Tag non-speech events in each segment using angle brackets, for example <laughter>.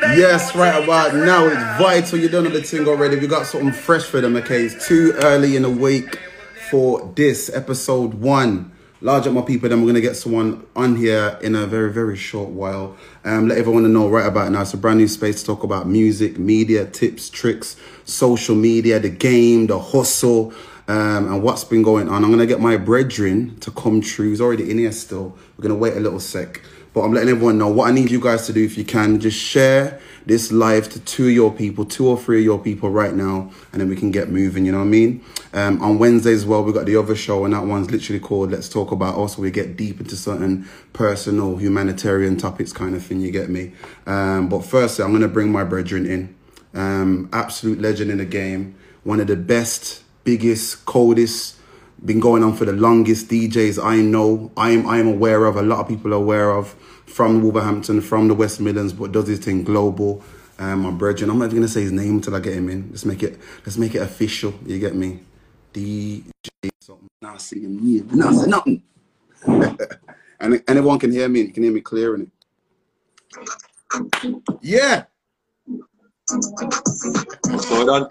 Yes, right about now it's vital. You don't know the thing already. We got something fresh for them, okay? It's too early in the week for this episode one. Large up my people, then we're gonna get someone on here in a very, very short while. Um, let everyone know right about now. It's a brand new space to talk about music, media, tips, tricks, social media, the game, the hustle, um, and what's been going on. I'm gonna get my brethren to come true. He's already in here still. We're gonna wait a little sec. But I'm letting everyone know what I need you guys to do if you can. Just share this live to two of your people, two or three of your people right now, and then we can get moving, you know what I mean? Um, on Wednesday as well, we got the other show, and that one's literally called Let's Talk About Also, we get deep into certain personal, humanitarian topics kind of thing, you get me? Um, but firstly, I'm going to bring my brethren in. Um, absolute legend in the game, one of the best, biggest, coldest, been going on for the longest DJs I know, I am I am aware of, a lot of people are aware of from Wolverhampton, from the West Midlands, but does his thing global. Um, my brethren, I'm not even gonna say his name until I get him in. Let's make it let's make it official. You get me? DJ something. Not singing me. Not saying nothing. and, and everyone can hear me. You can hear me clear in it. Yeah. What's going on?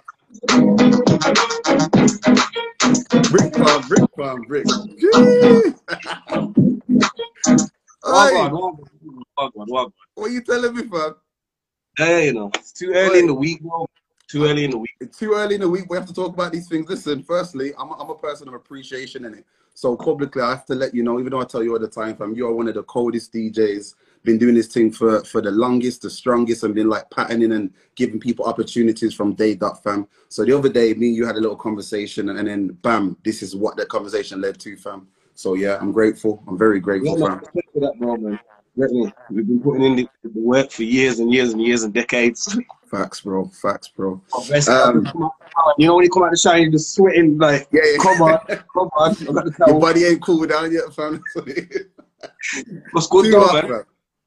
Brick farm, brick farm, brick. <laughs> <laughs> What you telling me, fam? Hey, you know, it's too early in the week, bro. Too early in the week. It's too early in the week. We have to talk about these things. Listen, firstly, I'm a, I'm a person of appreciation in it. So publicly, I have to let you know, even though I tell you all the time, fam, you are one of the coldest DJs. Been doing this thing for for the longest, the strongest, and been like patterning and giving people opportunities from day dot, fam. So the other day, me and you had a little conversation, and then bam, this is what that conversation led to, fam. So yeah, I'm grateful. I'm very grateful, Yeah, fam. man, respect for that, bro, man. We've been putting in the, the work for years and years and years and decades. Facts, bro. Facts, bro. Um, you know when you come out the shower, you're just sweating like, Yeah, yeah. come on, come on. <laughs> I got the Your body ain't cooled down yet, fam. <laughs> What's though, man? fam.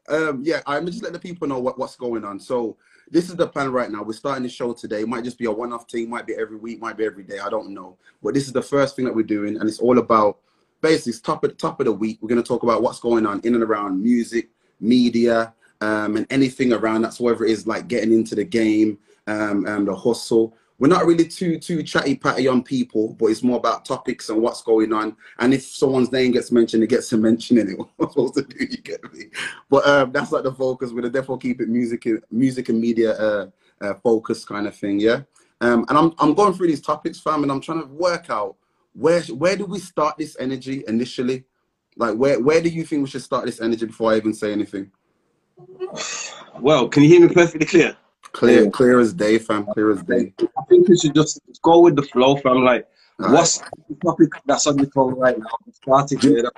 Um, yeah, I'm just letting the people know what, what's going on. So this is the plan right now. We're starting the show today. It might just be a one-off thing, might be every week, might be every day. I don't know. But this is the first thing that we're doing, and it's all about basically it's top of top of the week. We're gonna talk about what's going on in and around music, media, um, and anything around that. So whether it is like getting into the game, um, and the hustle. We're not really too too chatty patty on people, but it's more about topics and what's going on. And if someone's name gets mentioned, it gets a mention in it. <laughs> What supposed to do, you get me? But um, that's like the focus. We're therefore keep it music, music and media uh, uh, focus kind of thing, yeah. Um, and I'm I'm going through these topics, fam, and I'm trying to work out where where do we start this energy initially? Like where where do you think we should start this energy before I even say anything? Well, can you hear me perfectly clear? Clear, Yeah. clear as day, fam. Clear as day. I think we should just go with the flow from like, what's the topic that's on the phone right now? Start it there.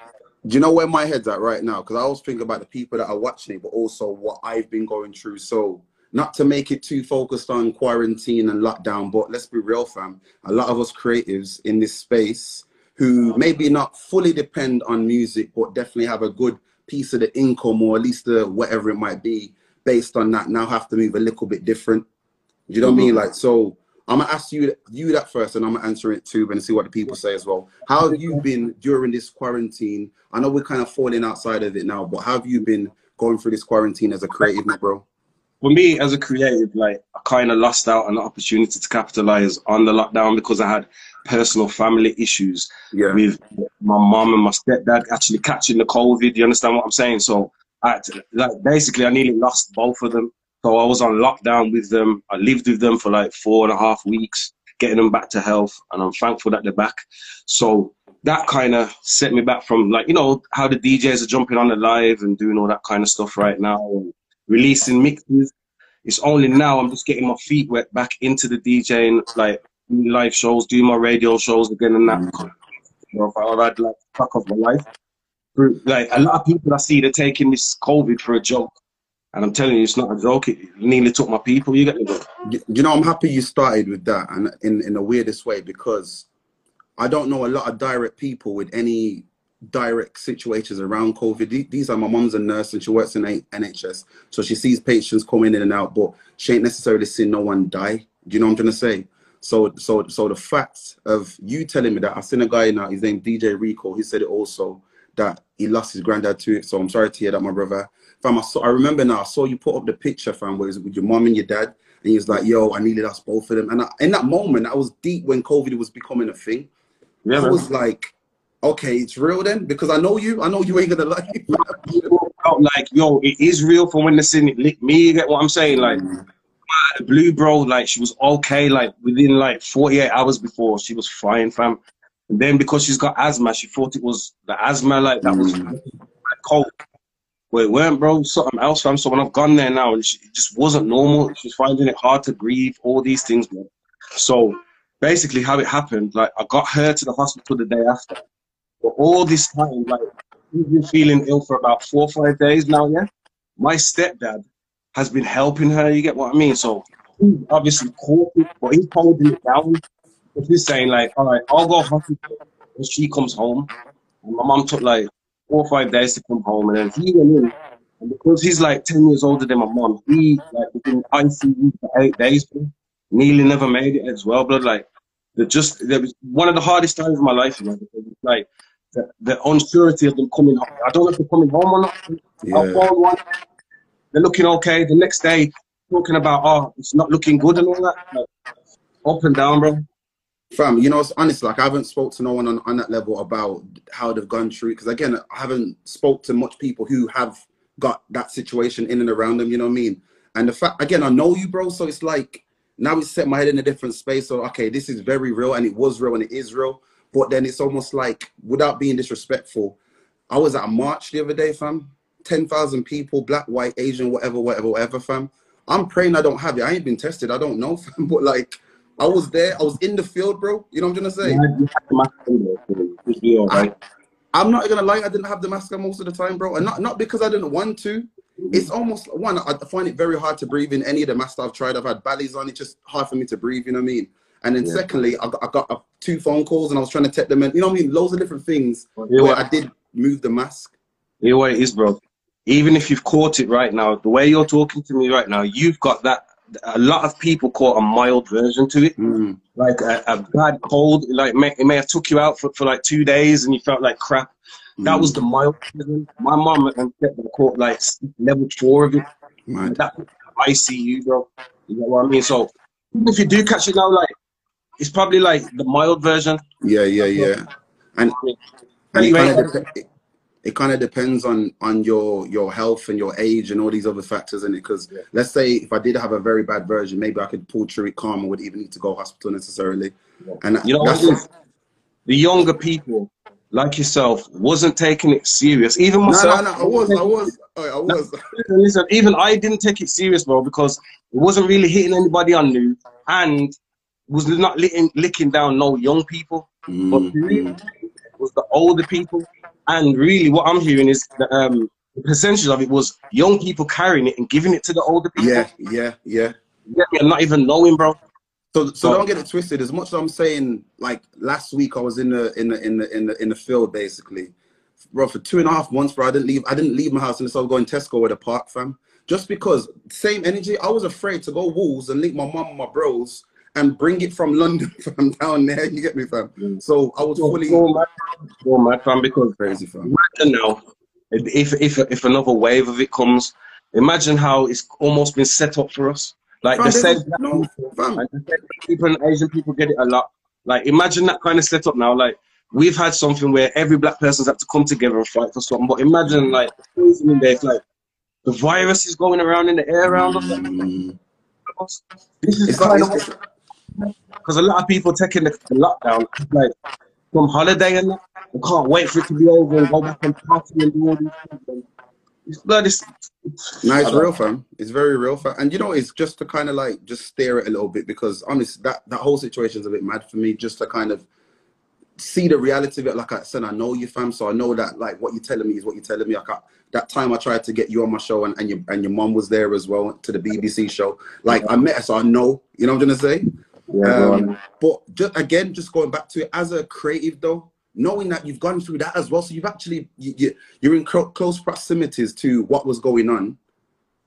Do you know where my head's at right now? Because I always think about the people that are watching it, but also what I've been going through. So, not to make it too focused on quarantine and lockdown, but let's be real, fam. A lot of us creatives in this space who maybe not fully depend on music, but definitely have a good piece of the income or at least the whatever it might be based on that now have to move a little bit different. You know what I mean? Mm-hmm. Like, so I'm gonna ask you you that first, and I'm gonna answer it too, and see what the people say as well. How have you been during this quarantine? I know we're kind of falling outside of it now, but how have you been going through this quarantine as a creative, my bro? For me, as a creative, like I kind of lost out on the opportunity to capitalize on the lockdown because I had personal family issues Yeah, with my mom and my stepdad actually catching the COVID. You understand what I'm saying? So, I to, like basically, I nearly lost both of them. So I was on lockdown with them. I lived with them for like four and a half weeks, getting them back to health, and I'm thankful that they're back. So that kind of set me back from like you know how the DJs are jumping on the live and doing all that kind of stuff right now, and releasing mixes. It's only now I'm just getting my feet wet back into the DJing, like live shows, doing my radio shows again, and that. Mm. You know, had like fuck of my life. Like a lot of people I see, they're taking this COVID for a joke, and I'm telling you, it's not a joke. It nearly took my people. You get me? bro? You know, I'm happy you started with that, and in in the weirdest way because I don't know a lot of direct people with any direct situations around COVID. These are my mom's a nurse and she works in A- NHS, so she sees patients coming in and out, but she ain't necessarily seen no one die. Do you know what I'm trying to say? So, so, so the fact of you telling me that I seen a guy now, his name DJ Rico. He said it also that he lost his granddad to it. So I'm sorry to hear that, my brother. fam, I saw. I remember now. I saw you put up the picture, fam, where it was with your mom and your dad, and he was like, "Yo, I nearly lost both of them." And I, in that moment, I was deep when COVID was becoming a thing. Yeah, I man. was like, "Okay, it's real then," because I know you. I know you ain't gonna lie. <laughs> Like, yo, it is real from when the it licked me. You get what I'm saying? Like, the blue bro, like she was okay. Like within like 48 hours before, she was fine, fam. And then because she's got asthma, she thought it was the asthma, like that was Mm. cold. Well, it weren't, bro. Something else, fam. So when I've gone there now, and she, it just wasn't normal. She's finding it hard to breathe. All these things, man. So basically, how it happened, like I got her to the hospital the day after. But all this time, like she's been feeling ill for about four or five days now. Yeah, my stepdad has been helping her. You get what I mean? So he's obviously it, but he's holding it down. But he's saying like, all right, I'll go hospital when she comes home. And my mom took like four or five days to come home, and then he went in. And because he's like ten years older than my mom, he like was in ICU for eight days. Nearly never made it as well, blood. Like the just there was one of the hardest times of my life, it's like the, the uncertainty of them coming home. I don't know if they're coming home or not. I Yeah. one. They're looking okay. The next day, talking about oh, it's not looking good and all that. Like, up and down, bro. Fam, you know, it's honestly like I haven't spoke to no one on, on that level about how they've gone through because again, I haven't spoke to much people who have got that situation in and around them. You know what I mean? And the fact again, I know you, bro. So it's like now it's set my head in a different space. So okay, this is very real, and it was real, and it is real. But then it's almost like, without being disrespectful, I was at a march the other day, fam. Ten thousand people, black, white, Asian, whatever, whatever, whatever, fam. I'm praying I don't have it. I ain't been tested. I don't know, <laughs> fam. But like. I was there. I was in the field, bro. You know what I'm trying to say? You had- you had the mask on there, so it should be all right. I'm not gonna lie. I didn't have the mask on most of the time, bro, and not not because I didn't want to. It's almost one. I find it very hard to breathe in any of the masks I've tried. I've had bellies on. It's just hard for me to breathe. You know what I mean? And then Yeah. secondly, I got, I got uh, two phone calls and I was trying to take them in. You know what I mean? Loads of different things where? I did move the mask. You know what it is, bro. Even if you've caught it right now, the way you're talking to me right now, you've got that. A lot of people caught a mild version to it, Mm. like a, a bad cold. Like may, it may have took you out for, for like two days, and you felt like crap. That was the mild version. My mom and stepdad caught like level four of it. Mad. That ICU, bro. You know what I mean? So even if you do catch it now, like it's probably like the mild version. Yeah, yeah, yeah. And and it kind of it, it kind of depends on on your your health and your age and all these other factors in it. Because Yeah. let's say if I did have a very bad version, maybe I could pull through it calm. I would even need to go hospital necessarily. Yeah. And You know what that's it is? The younger people, like yourself, wasn't taking it serious. Even myself. no, no. I was, I was, I was. Listen, listen, even I didn't take it serious, bro, because it wasn't really hitting anybody I knew and was not licking, licking down no young people. But Mm, really, mm. it was the older people. And really, what I'm hearing is the, um, the percentage of it was young people carrying it and giving it to the older people. Yeah, yeah, yeah. Yeah? And not even knowing, bro. So, so So- don't get it twisted. As much as I'm saying, like last week, I was in the in the in the in the in the field basically, bro. For two and a half months, bro, I didn't leave. I didn't leave my house unless I was going Tesco or the park, fam. Just because same energy, I was afraid to go Wolves and link my mum and my bros and bring it from London <laughs> from down there. You get me, fam? Mm. So I was So, fully so mad, so mad, fam, because crazy, fam. imagine now if if if another wave of it comes imagine how it's almost been set up for us like Fam, the same no, <laughs> fam. like the people and asian people get it a lot like imagine that kind of setup now like we've had something where every black person's had to come together and fight for something but imagine like in there it's like the virus is going around in the air around us Mm. this is It's kind of it's, because a lot of people taking the, the lockdown like from holiday and that, they can't wait for it to be over and go back and party and do all these things. It's blood. It's, No, it's real, fam. It's very real, fam. And you know, it's just to kind of like just stare it a little bit because honestly, that that whole situation is a bit mad for me. Just to kind of see the reality of it. Like I said, I know you, fam. So I know that like what you're telling me is what you're telling me. Like I, that time I tried to get you on my show and, and your and your mom was there as well to the BBC show. Like I met her, so I know. You know what I'm gonna say? Yeah. Um, but just again, just going back to it as a creative though, knowing that you've gone through that as well, so you've actually you, you, you're in clo- close proximities to what was going on,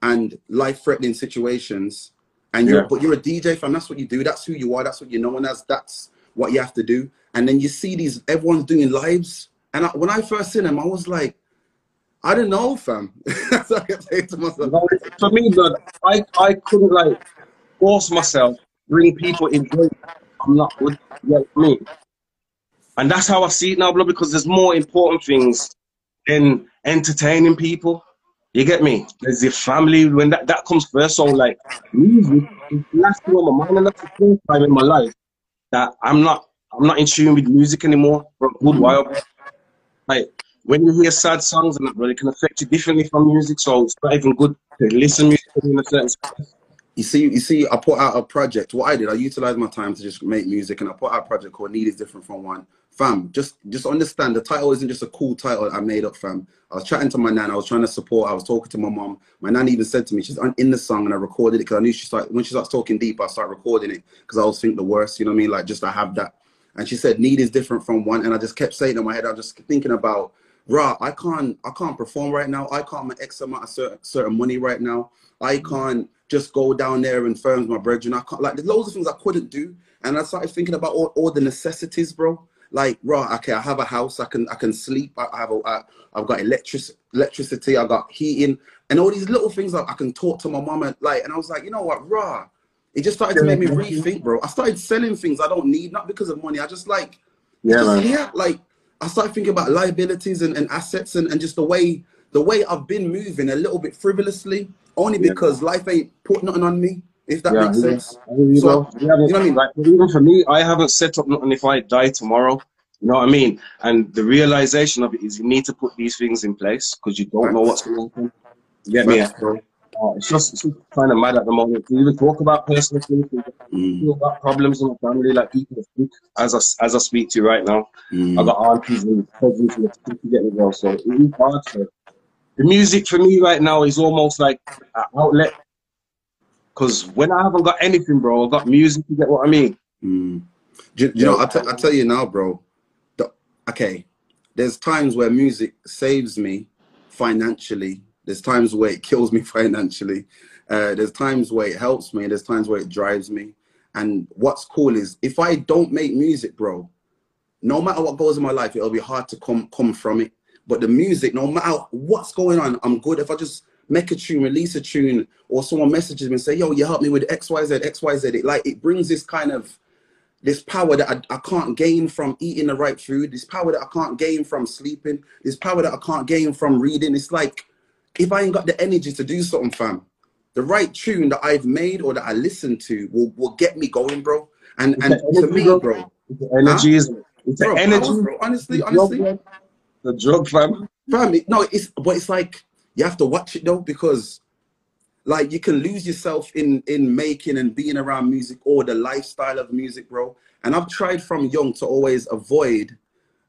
and life-threatening situations, and you're Yeah. but you're a DJ fan. That's what you do. That's who you are. That's what you're known as. That's what you have to do. And then you see these everyone's doing lives, and I, when I first seen them, I was like. I didn't know, fam. <laughs> That's what I saying to myself. For me, blood, I, I couldn't like force myself, bring people in. I'm not. You me? And that's how I see it now, blood, because there's more important things than entertaining people. You get me? There's your family when that, that comes first. So like music is the last thing on my mind, and that's the first time in my life that I'm not I'm not in tune with music anymore for a good while. Like when you hear sad songs and that really can affect you differently from music, so it's not even good to listen music in a certain space. You see, you see, I put out a project. What I did, I utilized my time to just make music, and I put out a project called "Need Is Different from One." Fam, just just understand the title isn't just a cool title I made up, fam. I was chatting to my nan, I was trying to support, I was talking to my mom. My nan even said to me, she's in the song, and I recorded it because I knew she started when she starts talking deep, I start recording it because I always think the worst. You know what I mean? Like just I have that. And she said, "Need is different from one," and I just kept saying in my head, I was just thinking about Rah, I can't I can't perform right now. I can't make X amount of certain, certain money right now. I mm. can't just go down there and firm my brethren. I can't like there's loads of things I couldn't do. And I started thinking about all, all the necessities, bro. Like, right, okay, I have a house, I can I can sleep, I, I have a I, I've got electric electricity, I got heating, and all these little things that I can talk to my mom and like, and I was like, you know what, raw. It just started to make me rethink, bro. I started selling things I don't need, not because of money. I just like, yeah, just, yeah, like I started thinking about liabilities and, and assets and, and just the way the way I've been moving a little bit frivolously, only because yeah. life ain't put nothing on me. If that yeah, makes sense. You, so, you know what I mean? Like, even for me, I haven't set up nothing if I die tomorrow. You know what I mean? And the realization of it is you need to put these things in place because you don't know what's going to happen. You get me? Uh, it's just it's just kind of mad at the moment. We even talk about personal things, mm. about problems in the family, like people speak as I, as I speak to you right now. Mm. I got aunties and cousins who are to get me well, so it is hard. For, the music for me right now is almost like an outlet because when I haven't got anything, bro, I got music. You get what I mean? Mm. Do, do you know? I, t- I tell you now, bro. The, okay, there's times where music saves me financially. There's times where it kills me <laughs> financially. Uh, there's times where it helps me. There's times where it drives me. And what's cool is if I don't make music, bro, no matter what goes in my life, it'll be hard to come come from it. But the music, no matter what's going on, I'm good. If I just make a tune, release a tune, or someone messages me and say, yo, you help me with XYZ, XYZ. It like it brings this kind of this power that I, I can't gain from eating the right food, this power that I can't gain from sleeping, this power that I can't gain from reading. It's like if I ain't got the energy to do something, fam, the right tune that I've made or that I listen to will, will get me going, bro. And and to me, bro, energy huh? is it's bro, energy. bro, honestly, honestly. The drug, fam. Fam, no, it's but it's like you have to watch it though because like you can lose yourself in in making and being around music or the lifestyle of music bro. And i've tried from young to always avoid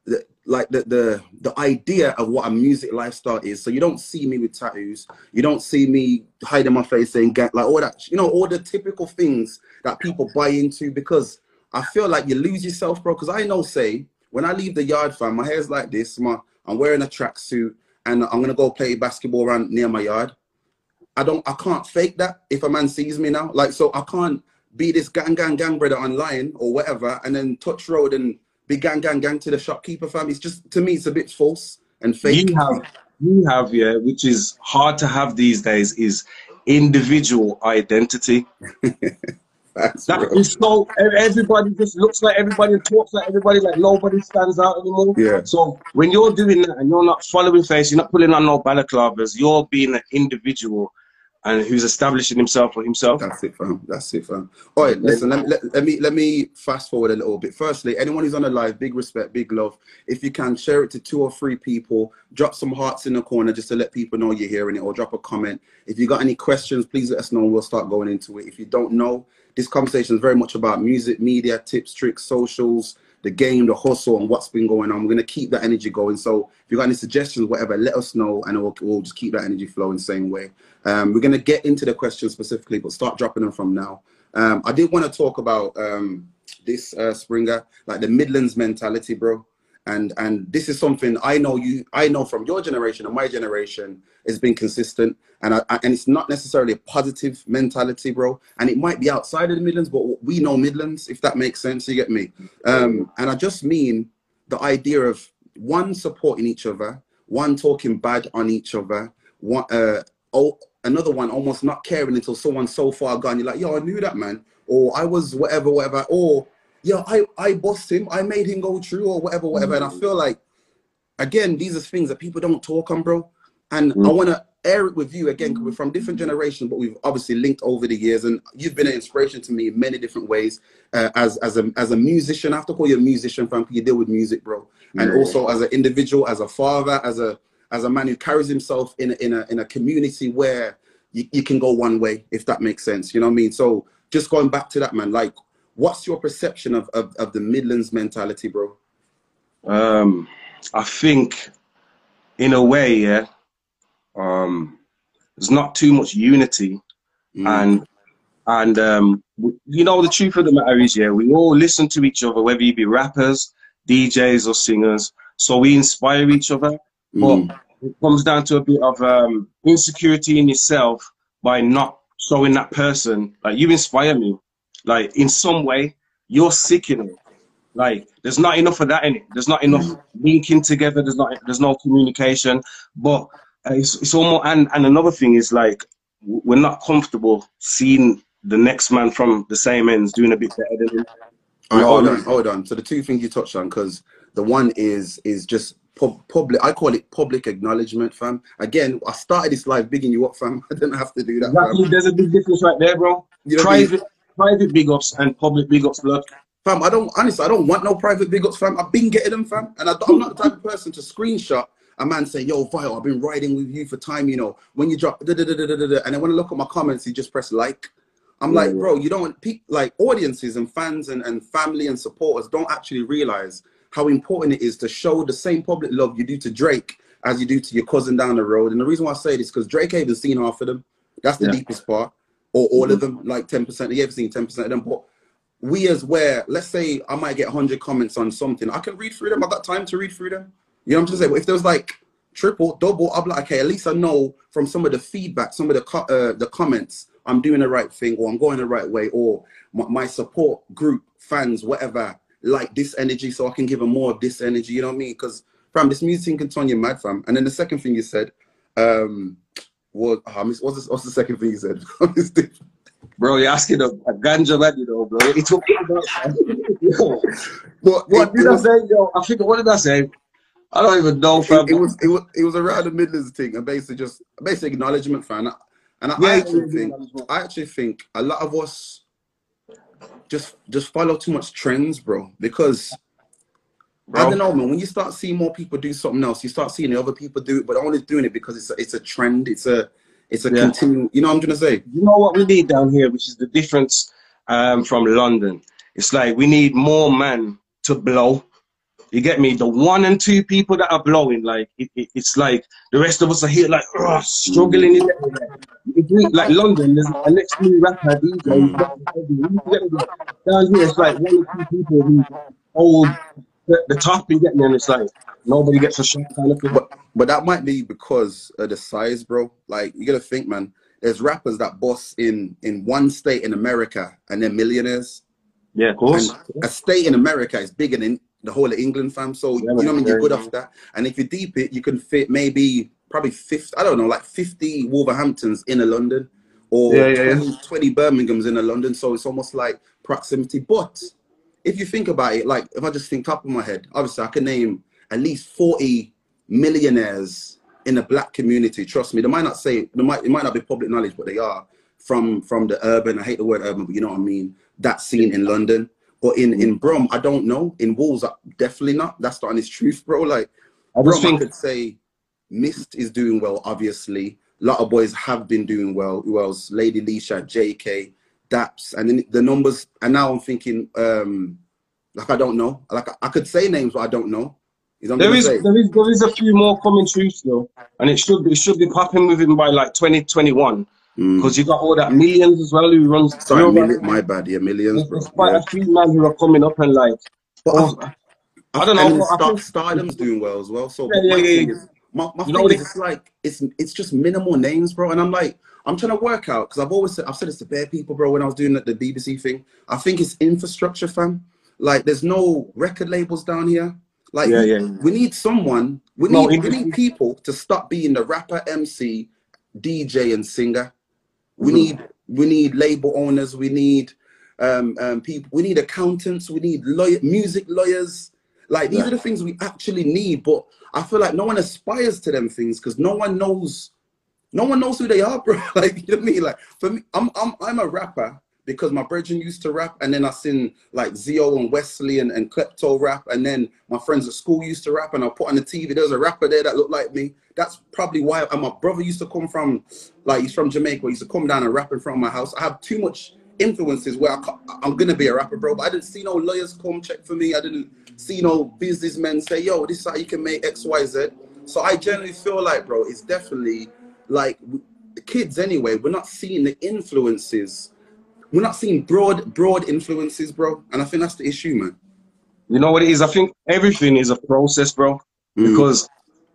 the, like the, the the idea of what a music lifestyle is. So you don't see me with tattoos. You don't see me hiding my face saying get like all that you know all the typical things that people buy into because i feel like you lose yourself bro. Because i know say when i leave the yard fam my hair's like this my i'm wearing a tracksuit and I'm gonna go play basketball around near my yard. I don't I can't fake that if a man sees me now. Like so I can't be this gang gang gang brother online or whatever and then touch road and be gang gang gang to the shopkeeper fam. It's just to me it's a bit false and fake. You have you have, yeah, which is hard to have these days is individual identity. <laughs> That's that is so everybody just looks like everybody talks like everybody like nobody stands out anymore. Yeah. So when you're doing that and you're not following face, you're not pulling on no balaclavas, you're being an individual and who's establishing himself for himself. That's it, fam. That's it, fam. All right, listen. Let, let, let, me let me fast forward a little bit. Firstly, anyone who's on the live, big respect, big love. If you can share it to two or three people, drop some hearts in the corner just to let people know you're hearing it, or drop a comment. If you got any questions, please let us know. We'll start going into it. If you don't know, this conversation is very much about music, media, tips, tricks, socials, the game, the hustle, and what's been going on. We're going to keep that energy going. So if you got any suggestions, whatever, let us know, and we'll, we'll just keep that energy flowing the same way. Um, we're going to get into the questions specifically, but start dropping them from now. Um, I did want to talk about um, this, uh, Springer, like the Midlands mentality, bro and and this is something I know you I know from your generation and my generation has been consistent. And I, and it's not necessarily a positive mentality bro. And it might be outside of the Midlands but we know Midlands if that makes sense. You get me? Um, and I just mean the idea of one supporting each other one talking bad on each other, one uh oh another one almost not caring until someone's so far gone. You're like, yo, I knew that man, or I was whatever, whatever, or yeah, I I bossed him, I made him go through, or whatever, whatever. Mm-hmm. And I feel like again, these are things that people don't talk on, bro. And mm-hmm. I want to air it with you again because we're from different generations, but we've obviously linked over the years, and you've been an inspiration to me in many different ways. Uh, as as a as a musician, I have to call you a musician, fam, you deal with music, bro. And yeah. also as an individual, as a father, as a as a man who carries himself in a, in a in a community where you, you can go one way, if that makes sense. You know what I mean? So just going back to that, man, like, what's your perception of of, of the Midlands mentality, bro? Um, I think, in a way, yeah um, there's not too much unity, mm. and and um, you know the truth of the matter is, yeah, we all listen to each other, whether you be rappers, DJs, or singers. So we inspire each other, mm. but it comes down to a bit of um, insecurity in yourself by not showing that person like you inspire me, like in some way you're sickening. Like there's not enough of that in it. There's not enough linking together. There's not. There's no communication. But uh, it's, it's almost and and another thing is like we're not comfortable seeing the next man from the same ends doing a bit better than him. All right, hold on, hold on. So the two things you touched on, because the one is is just public. I call it public acknowledgement, fam. Again, I started this live bigging you up, fam. <laughs> I didn't have to do that. Exactly. There's a big difference right there, bro. You know private, big ups and public big ups, blood. Fam, I don't honestly, I don't want no private big ups, fam. I've been getting them, fam, and I, am not the type of person to screenshot a man say, yo, Vile, I've been riding with you for time, you know, when you drop, da, da, da, da, da, da, and then when I look at my comments, you just press like. I'm yeah, like, bro, you don't, like audiences and fans and, and family and supporters don't actually realize how important it is to show the same public love you do to Drake as you do to your cousin down the road. And the reason why I say this because Drake ain't even seen half of them. That's the yeah. deepest part. Or all mm-hmm. of them, like 10%. He ever seen 10% of them. But we as where, let's say I might get 100 comments on something. I can read through them. I got time to read through them. You know what I'm trying to say? But if there was like triple, double, I'm like, okay, at least I know from some of the feedback, some of the co- uh, the comments, I'm doing the right thing, or I'm going the right way, or my, my, support group, fans, whatever, like this energy, so I can give them more of this energy. You know what I mean? Because fam, this music can turn you mad, fam. And then the second thing you said, um, was oh, what's, the, what's the second thing you said? <laughs> Bro, you're asking a, a ganja man, you know, bro. It's talking about. what, what did I say, yo? I think what did I say? I don't even know, fam. It, it, was it was it was around the Midlands thing, and basically just basic acknowledgement, fan. And I, yeah, I actually think I actually think a lot of us just just follow too much trends, bro. Because bro. I don't know, man. When you start seeing more people do something else, you start seeing the other people do it, but only doing it because it's a, it's a trend. It's a it's a yeah. continue. You know what I'm to say? You know what we need down here, which is the difference um, from London. It's like we need more men to blow you get me? The one and two people that are blowing, like it, it, it's like the rest of us are here, like ugh, struggling. In like London, there's a next new rapper DJ. Down here, it's like one or two people who hold the, the top and getting, and it's like nobody gets a shot kind of thing. But, but that might be because of the size, bro. Like you gotta think, man. There's rappers that boss in in one state in America and they're millionaires. Yeah, of course. And a state in America is bigger than the whole of England, fam. So yeah, you know what I mean. You're good off that, and if you deep it, you can fit maybe probably 50, I don't know, like 50 Wolverhamptons in a London or yeah, yeah, 20, 20 Birmingham's in a London. So it's almost like proximity. But if you think about it, like if I just think top of my head, obviously I can name at least 40 millionaires in the black community. Trust me, they might not say, they might, it might not be public knowledge, but they are from, from the urban, I hate the word urban, but you know what I mean? That scene in London. But in in Brum, I don't know. In Wolves, definitely not. That's the honest truth, bro. Like I Brum, think... I could say Mist is doing well. Obviously, a lot of boys have been doing well. Who else? Lady Leshurr, JK, Daps, and then the numbers. And now I'm thinking, um, like I don't know. Like I, could say names, but I don't know. There is, there is there is a few more coming through still, and it should be it should be popping with him by like 2021. Mm. Because mm. you got all that millions as well who runs. Sorry, million, my bad. Yeah, millions. There's, there's quite yeah. a few men who are coming up and like. Oh, I, I, don't know. Star, think, Stardom's doing well as well. So yeah, yeah, yeah. Is, my, my thing is, it's like it's it's just minimal names, bro. And I'm like, I'm trying to work out because I've always said I've said this to bare people, bro. When I was doing the, the BBC thing, I think it's infrastructure, fam. Like, there's no record labels down here. Like, Yeah, yeah, yeah. we need someone. We No, need it- we need people to stop being the rapper, MC, DJ, and singer. We Mhm. need we need label owners. We need um, um, people. We need accountants. We need lawyer, music lawyers. Like these Yeah. are the things we actually need. But I feel like no one aspires to them things because no one knows. No one knows who they are, <laughs> bro. Like you know what I mean? Like for me, I'm I'm I'm a rapper because my brethren used to rap, and then I seen like Zio and Wesley and, and Klepto rap, and then my friends at school used to rap, and I put on the TV. there's a rapper there that looked like me. That's probably why. And my brother used to come from, like he's from Jamaica. He used to come down and rap in front of my house. I have too much influences where I I'm gonna be a rapper, bro. But I didn't see no lawyers come check for me. I didn't see no businessmen say, "Yo, this is how you can make X, Y, Z." So I generally feel like, bro, it's definitely like the kids anyway. We're not seeing the influences. We're not seeing broad, broad influences, bro. And I think that's the issue, man. You know what it is? I think everything is a process, bro. Mm. Because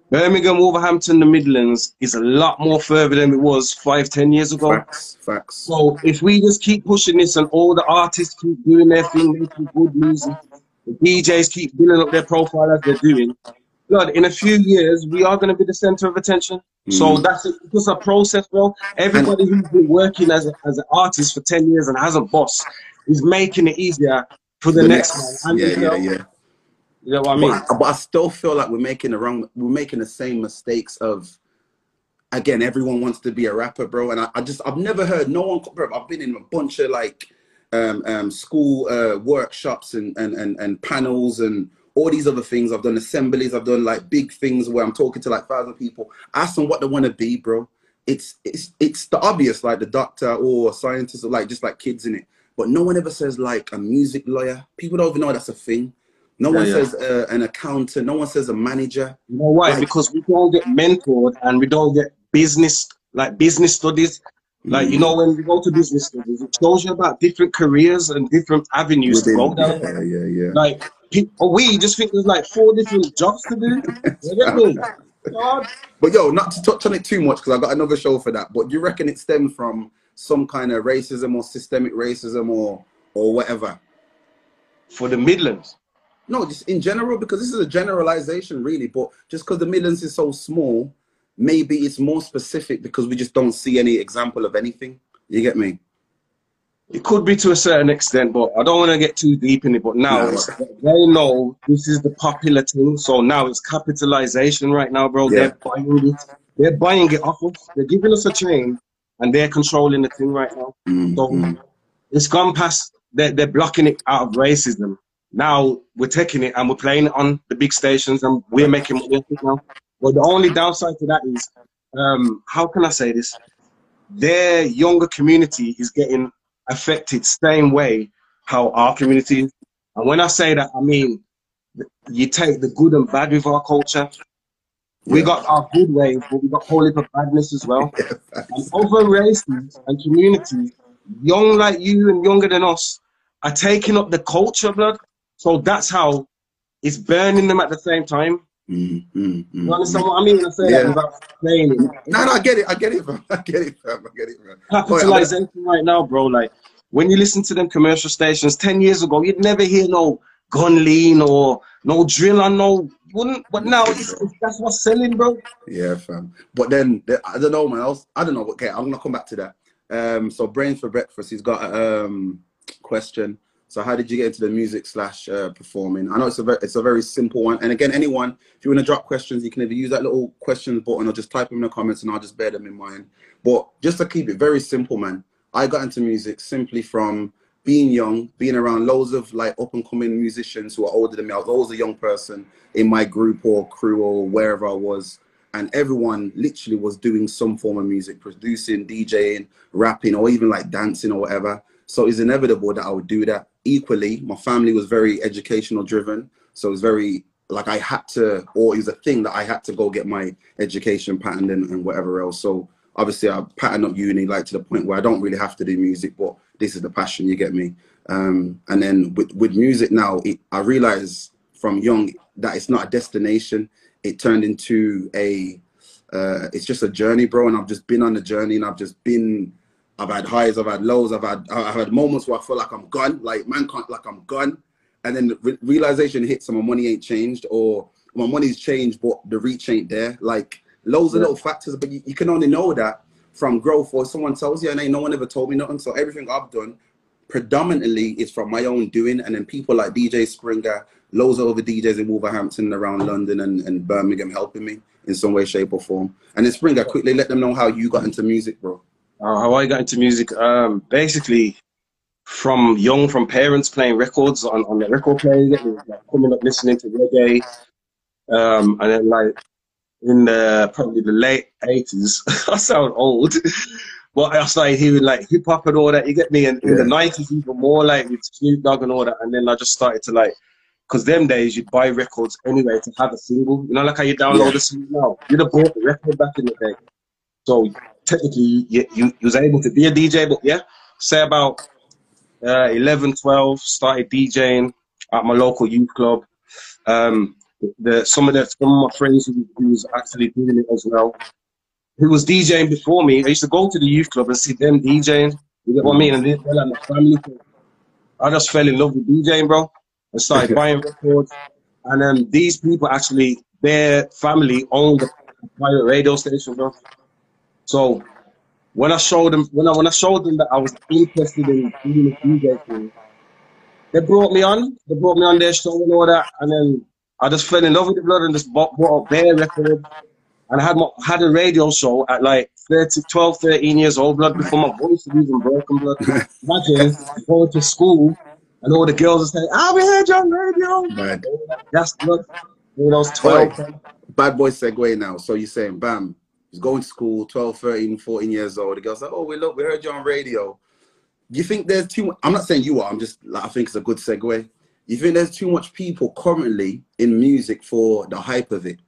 Birmingham, Wolverhampton, the Midlands is a lot more further than it was five, ten years ago. Facts, facts. So if we just keep pushing this and all the artists keep doing their thing, making good music, the DJs keep building up their profile as they're doing, God, in a few years we are going to be the center of attention. So Mm. that's a, just a process, bro. Everybody who's been working as a, as an artist for ten years and has a boss is making it easier for the, The next, next- man. And yeah, you know, yeah, yeah. You know what I mean? But, but I still feel like we're making the wrong. We're making the same mistakes of. Again, everyone wants to be a rapper, bro, and I, I just I've never heard no one. Bro, I've been in a bunch of like um, um, school uh, workshops and, and and and panels and all these other things. I've done assemblies. I've done like big things where I'm talking to like thousand people. Ask them what they want to be, bro. It's it's it's the obvious, like the doctor or scientist, or like just like kids in it. But no one ever says like a music lawyer. People don't even know that's a thing. No Yeah, one yeah. says uh, an accountant. No one says a manager. You know why? Like- because we don't get mentored and we don't get business like business studies. Like you know, when you go to business studies, it shows you about different careers and different avenues to go down. yeah, yeah, yeah. Like people, oh, we just think there's like four different jobs to do. You get? God. But yo, not to touch on it too much because I got another show for that. But do you reckon it stemmed from some kind of racism or systemic racism or or whatever? For the Midlands, No, just in general because this is a generalization, really. But just because the Midlands is so small, maybe it's more specific because we just don't see any example of anything. You get me? it could be to a certain extent, but I don't want to get too deep in it. But now No. they know this is the popular thing, so now it's capitalization right now, bro. Yeah. They're buying it. They're buying it off us. They're giving us a chain, and they're controlling the thing right now. Mm, So it's gone past. They're, they're blocking it out of racism. Now we're taking it and we're playing it on the big stations, and we're making money now. But the only downside to that is, um, how can I say this? Their younger community is getting affected same way how our community is. And when I say that, I mean you take the good and bad with our culture. We Yeah. got our good ways, but we got whole heap of badness as well. <laughs> Yeah, And other races and communities, young like you and younger than us, are taking up the culture, blood. So that's how it's burning them at the same time. Mm, mm, mm, You understand what I mean when I say Yeah. that without it? No, no, I get it. I get it, fam. <laughs> I get it, fam. I get it, fam. Capitalization right now, bro. Like when you listen to them commercial stations 10 years ago, you'd never hear no gun lean or no drill on no wouldn't but now it's, it's- that's what's selling, bro. Yeah, fam. But then the, I don't know, man. I, was, I don't know. Okay, I'm gonna come back to that. Um, so brains for breakfast. He's got a um question. So how did you get into the music slash uh, performing? I know it's a very, it's a very simple one. And again, anyone, if you want to drop questions, you can either use that little questions button or just type them in the comments, and I'll just bear them in mind. But just to keep it very simple, man. I got into music simply from being young, being around loads of like up and coming musicians who are older than me. I was always a young person in my group or crew or wherever I was. And everyone literally was doing some form of music, producing, DJing, rapping, or even like dancing or whatever. So it's inevitable that I would do that. Equally, my family was very educational driven. So it was very like I had to, or it was a thing that I had to go get my education patterned and, and whatever else. So obviously I patterned up uni like to the point where I don't really have to do music, but this is the passion, you get me? Um, and then with, with music now, it, I realized from young that it's not a destination. It turned into a, uh, it's just a journey, bro. And I've just been on the journey and I've just been, I've had highs, I've had lows, I've had, I've had moments where I feel like I'm gone, like man can't, like I'm gone. and then re- realization hits and my money ain't changed, or my money's changed, but the reach ain't there. Like loads of Yeah. little factors, but you, you can only know that from growth or someone tells you, and ain't no one ever told me nothing. So everything I've done predominantly is from my own doing, and then people like DJ Springer, loads of other DJs in Wolverhampton, around London and, and Birmingham helping me in some way, shape, or form. And then Springer, quickly let them know how you got into music, bro. Uh, how I got into music, um, basically from young, from parents playing records on, on the record player, like, coming up listening to reggae, um, and then like in the probably the late eighties, <laughs> I sound old, but I started hearing like hip hop and all that. You get me, and in the nineties even more like with Snoop Dogg and all that, and then I just started to like. Because them days you'd buy records anyway to have a single. You know, like how you download Yeah. a single now. You'd have bought the record back in the day. So technically you, you, was able to be a DJ, but yeah, say about uh, 11, 12, started DJing at my local youth club. Um, the, some of the some of my friends who, who was actually doing it as well, who was DJing before me, I used to go to the youth club and see them DJing. You get what I mean? And were like my family. I just fell in love with DJing, bro. I started buying records, and then these people actually, their family owned a private radio station, bro. So when I showed them, when I when I showed them that I was interested in doing a DJ thing, they brought me on. They brought me on their show and all that, and then I just fell in love with the blood and just bought, bought up their record. And I had my, had a radio show at like 30, 12, 13 years old, blood, before my voice was even broken, blood. <laughs> Imagine going to school and all the girls are saying, "Ah, we heard you on radio." Bad. That's blood. When I was 12. Bad boy segue now. So you're saying, bam, he's going to school, 12, 13, 14 years old. The girl's like, oh, we look, we heard you on radio. You think there's too much? I'm not saying you are. I'm just, like, I think it's a good segue. You think there's too much people currently in music for the hype of it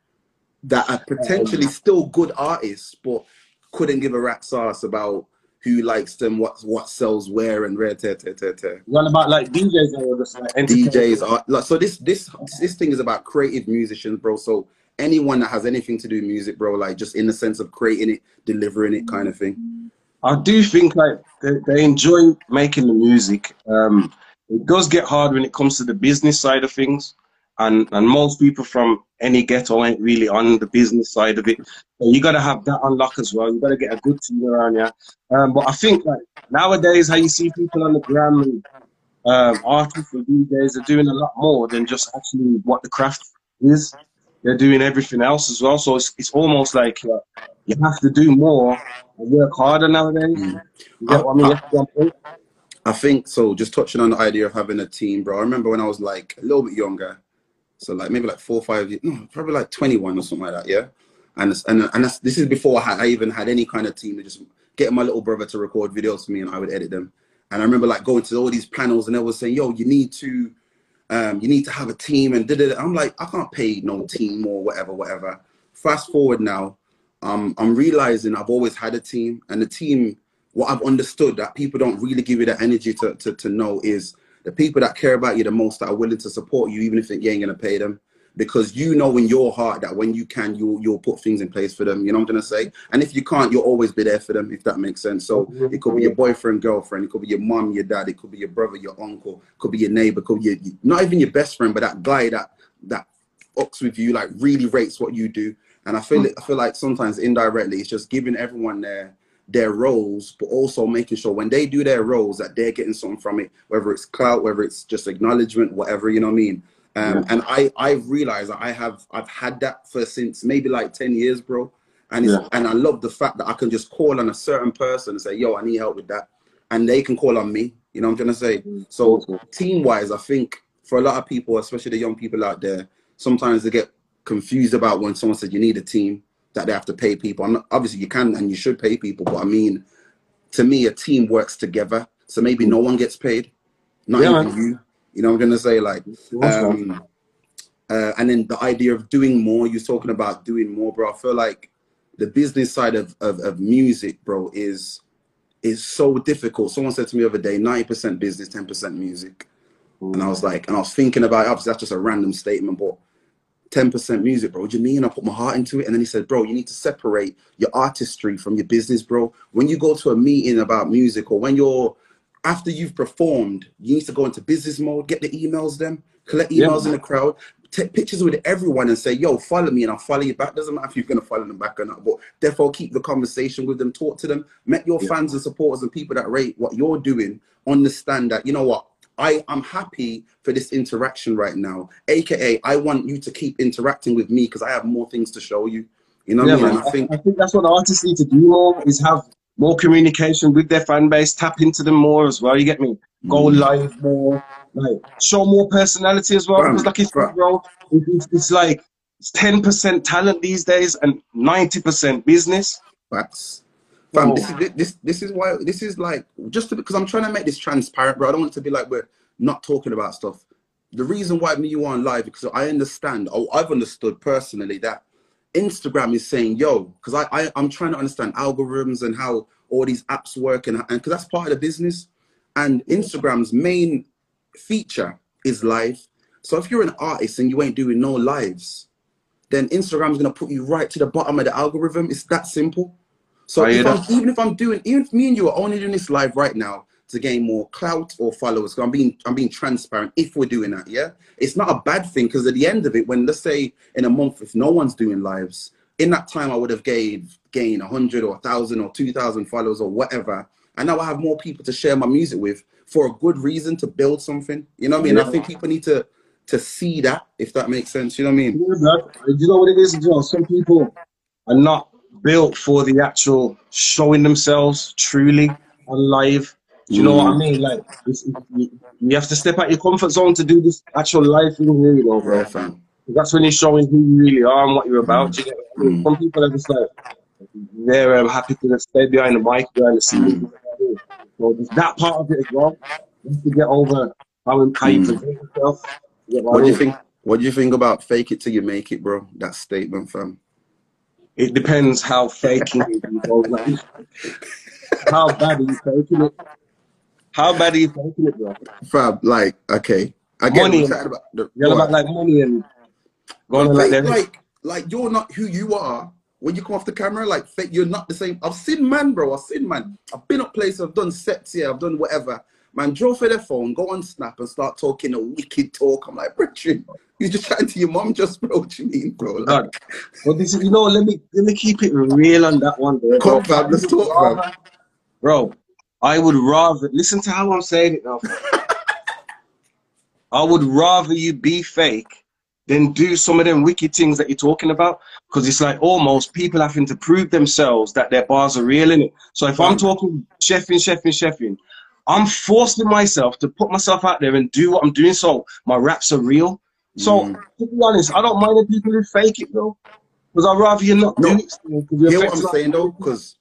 that are potentially still good artists, but couldn't give a rat's ass about who likes them, what what sells where, and rare, tear, tear, tear, tear. One about like DJs or just like? DJs are like so. This this this thing is about creative musicians, bro. So anyone that has anything to do with music, bro, like just in the sense of creating it, delivering it, kind of thing. I do think like they, they enjoy making the music. Um, it does get hard when it comes to the business side of things, and and most people from any ghetto ain't really on the business side of it. So you got to have that unlock as well. You got to get a good team around you. Um, but I think like nowadays, how you see people on the gram and um, artists and DJs are doing a lot more than just actually what the craft is. They're doing everything else as well. So it's, it's almost like uh, you have to do more and work harder nowadays. Mm. You get what I mean? You have to be on point. I think so. Just touching on the idea of having a team, bro. I remember when I was like a little bit younger, so like maybe like four, or five, years, no, probably like 21 or something like that. Yeah, and and and that's, this is before I, had, I even had any kind of team to just get my little brother to record videos for me, and I would edit them. And I remember like going to all these panels, and they were saying, "Yo, you need to, um, you need to have a team." And did it. I'm like, I can't pay no team or whatever, whatever. Fast forward now, um, I'm realizing I've always had a team, and the team, what I've understood that people don't really give you the energy to, to, to know is the people that care about you the most that are willing to support you, even if you ain't gonna pay them, because you know in your heart that when you can, you'll you'll put things in place for them. You know what I'm gonna say? And if you can't, you'll always be there for them, if that makes sense. So it could be your boyfriend, girlfriend, it could be your mom, your dad, it could be your brother, your uncle, it could be your neighbor, could be your, not even your best friend, but that guy that that ups with you, like really rates what you do. And I feel it, I feel like sometimes indirectly it's just giving everyone their their roles, but also making sure when they do their roles that they're getting something from it, whether it's clout, whether it's just acknowledgement, whatever, you know what I mean? Um, and I I've realized that I have I've had that for since maybe like 10 years, bro. And it's, Yeah. and I love the fact that I can just call on a certain person and say, yo, I need help with that. And they can call on me. You know what I'm trying to say? So team wise, I think for a lot of people, especially the young people out there, sometimes they get confused about when someone says you need a team that they have to pay people. Not, obviously you can and you should pay people, but I mean, to me, a team works together. So maybe no one gets paid, not Yeah, even man. you. You know what I'm gonna say? Like, um, uh, and then the idea of doing more. You're talking about doing more, bro. I feel like the business side of, of, of music, bro, is is so difficult. Someone said to me the other day, 90% business, 10% music. And I was like, and I was thinking about it, obviously that's just a random statement, but 10% music, bro. What do you mean? I put my heart into it. And then he said, bro, you need to separate your artistry from your business, bro. When you go to a meeting about music or when you're after you've performed, you need to go into business mode, get the emails them, collect emails Yeah. in the crowd, take pictures with everyone and say, yo, follow me and I'll follow you back. Doesn't matter if you're gonna follow them back or not, but therefore keep the conversation with them, talk to them, make your Yeah. fans and supporters and people that rate what you're doing understand that, you know what, I am happy for this interaction right now. AKA, I want you to keep interacting with me because I have more things to show you. You know what Yeah, I mean? I think I think that's what artists need to do more is have more communication with their fan base, tap into them more as well. You get me? Go Mm. live more, like show more personality as well. Because like it's bro, it's, it's like ten percent talent these days and ninety percent business. Facts. Fam, Oh. this is this this is why this is like just to, because I'm trying to make this transparent, bro. I don't want it to be like we're not talking about stuff. The reason why me you are on live because I understand, oh, I've understood personally that Instagram is saying, yo, because I, I I'm trying to understand algorithms and how all these apps work and and because that's part of the business. And Instagram's main feature is live. So if you're an artist and you ain't doing no lives, then Instagram's gonna put you right to the bottom of the algorithm. It's that simple. So if even if I'm doing, even if me and you are only doing this live right now to gain more clout or followers. I'm being, I'm being transparent. If we're doing that, yeah, it's not a bad thing because at the end of it, when let's say in a month, if no one's doing lives, in that time I would have gained a hundred or a thousand or two thousand followers or whatever, and now I have more people to share my music with for a good reason to build something. You know what I mean? I think people need to to see that if that makes sense. You know what I mean? Yeah. You know what it is well? Some people are not built for the actual showing themselves truly on live. Do you know what I Mm. mean? Like, it's, you, you have to step out your comfort zone to do this actual live thing here, you know, bro. Yeah, fam. That's when you're showing who you really are and what you're about. Do you get I mean? Mm. Some people are just like, they're um, happy to stay behind the mic, behind the scenes. Mm. So that part of it as well. You have to get over how, how you Mm. present yourself. You What do you think? What do you think about fake it till you make it, bro? That statement, fam. It depends how faking it is. Like, how bad are you faking it? How bad are you faking it, bro? Fam, like, okay. Again, Money. we're about the You're what? about like money and going on like like, like you're not who you are when you come off the camera. Like, fake, you're not the same. I've seen man, bro. I've seen man. I've been up places. I've done sets here. I've done whatever. Man, draw for their phone, go on Snap, and start talking a wicked talk. I'm like, Richard, you just chatting to your mom, just bro. What you mean, bro? Like. Well, this is, you know, let me let me keep it real on that one, bro. come, fam. Let's talk, fam. Bro, I would rather listen to how I'm saying it now. <laughs> I would rather you be fake than do some of them wicked things that you're talking about. Because it's like almost people having to prove themselves that their bars are real in it. So if I'm talking chefing, chefing, chefing, I'm forcing myself to put myself out there and do what I'm doing so my raps are real. So Mm. to be honest, I don't mind the people who fake it though. Because I'd rather you not No. do it still, 'cause you're hear what I'm saying though, because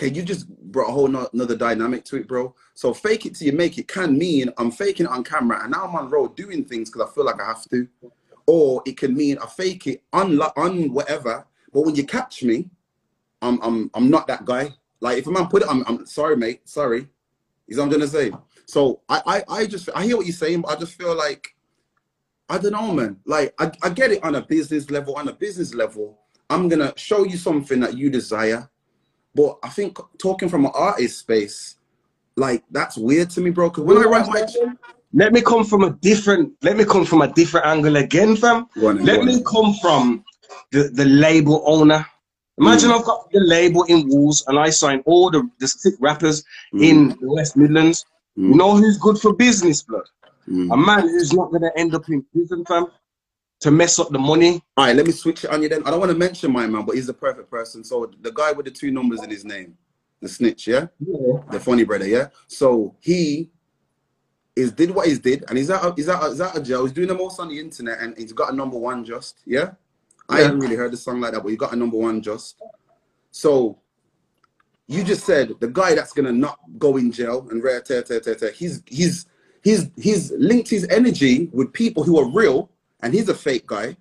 okay, you just brought a whole no- another dynamic to it, bro. So fake it till you make it can mean I'm faking it on camera and now I'm on road doing things because I feel like I have to, or it can mean I fake it on on whatever. But when you catch me, I'm I'm I'm not that guy. Like if a man put it, I'm I'm sorry, mate, sorry. Is what I'm gonna say. So I I I just I hear what you're saying, but I just feel like I don't know, man. Like I, I get it on a business level. On a business level, I'm gonna show you something that you desire. But I think talking from an artist space, like that's weird to me, bro. Because when I write my Let me come from a different. Let me come from a different angle again, fam. Go on Let go me come from the, the label owner. Imagine Mm. I've got the label in Wolves and I sign all the, the sick rappers Mm. in the West Midlands. Mm. You know who's good for business, blood? Mm. A man who's not going to end up in prison, fam, to mess up the money. All right, let me switch it on you then. I don't want to mention my man, but he's the perfect person. So the guy with the two numbers in his name, the snitch, yeah, Yeah. the funny brother, yeah. So he is did what he's did, and he's out he's out he's out of jail. He's doing the most on the internet, and he's got a number one just, yeah. I haven't really heard the song like that, but he got a number one just. So you just said the guy that's gonna not go in jail and rare tear tear tear tear. He's he's he's he's linked his energy with people who are real, and he's a fake guy.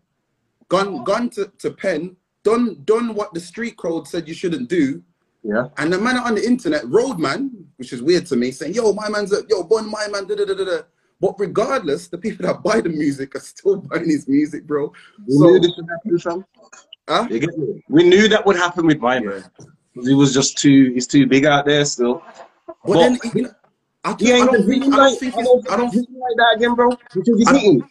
Gone oh. gone to, to pen, done done what the street code said you shouldn't do, Yeah. and the man on the internet, Roadman, which is weird to me, saying, yo, my man's a, yo, bun my man, da da da da da. But regardless, the people that buy the music are still <laughs> buying his music, bro. We So- knew this would happen, fam. Huh? You get me? We knew that would happen with my man. He was just too, he's too big out there still. But But- then, you know, I, He I don't think, I like, don't I don't I don't think he's like that again, bro. You think he's I don't- hitting?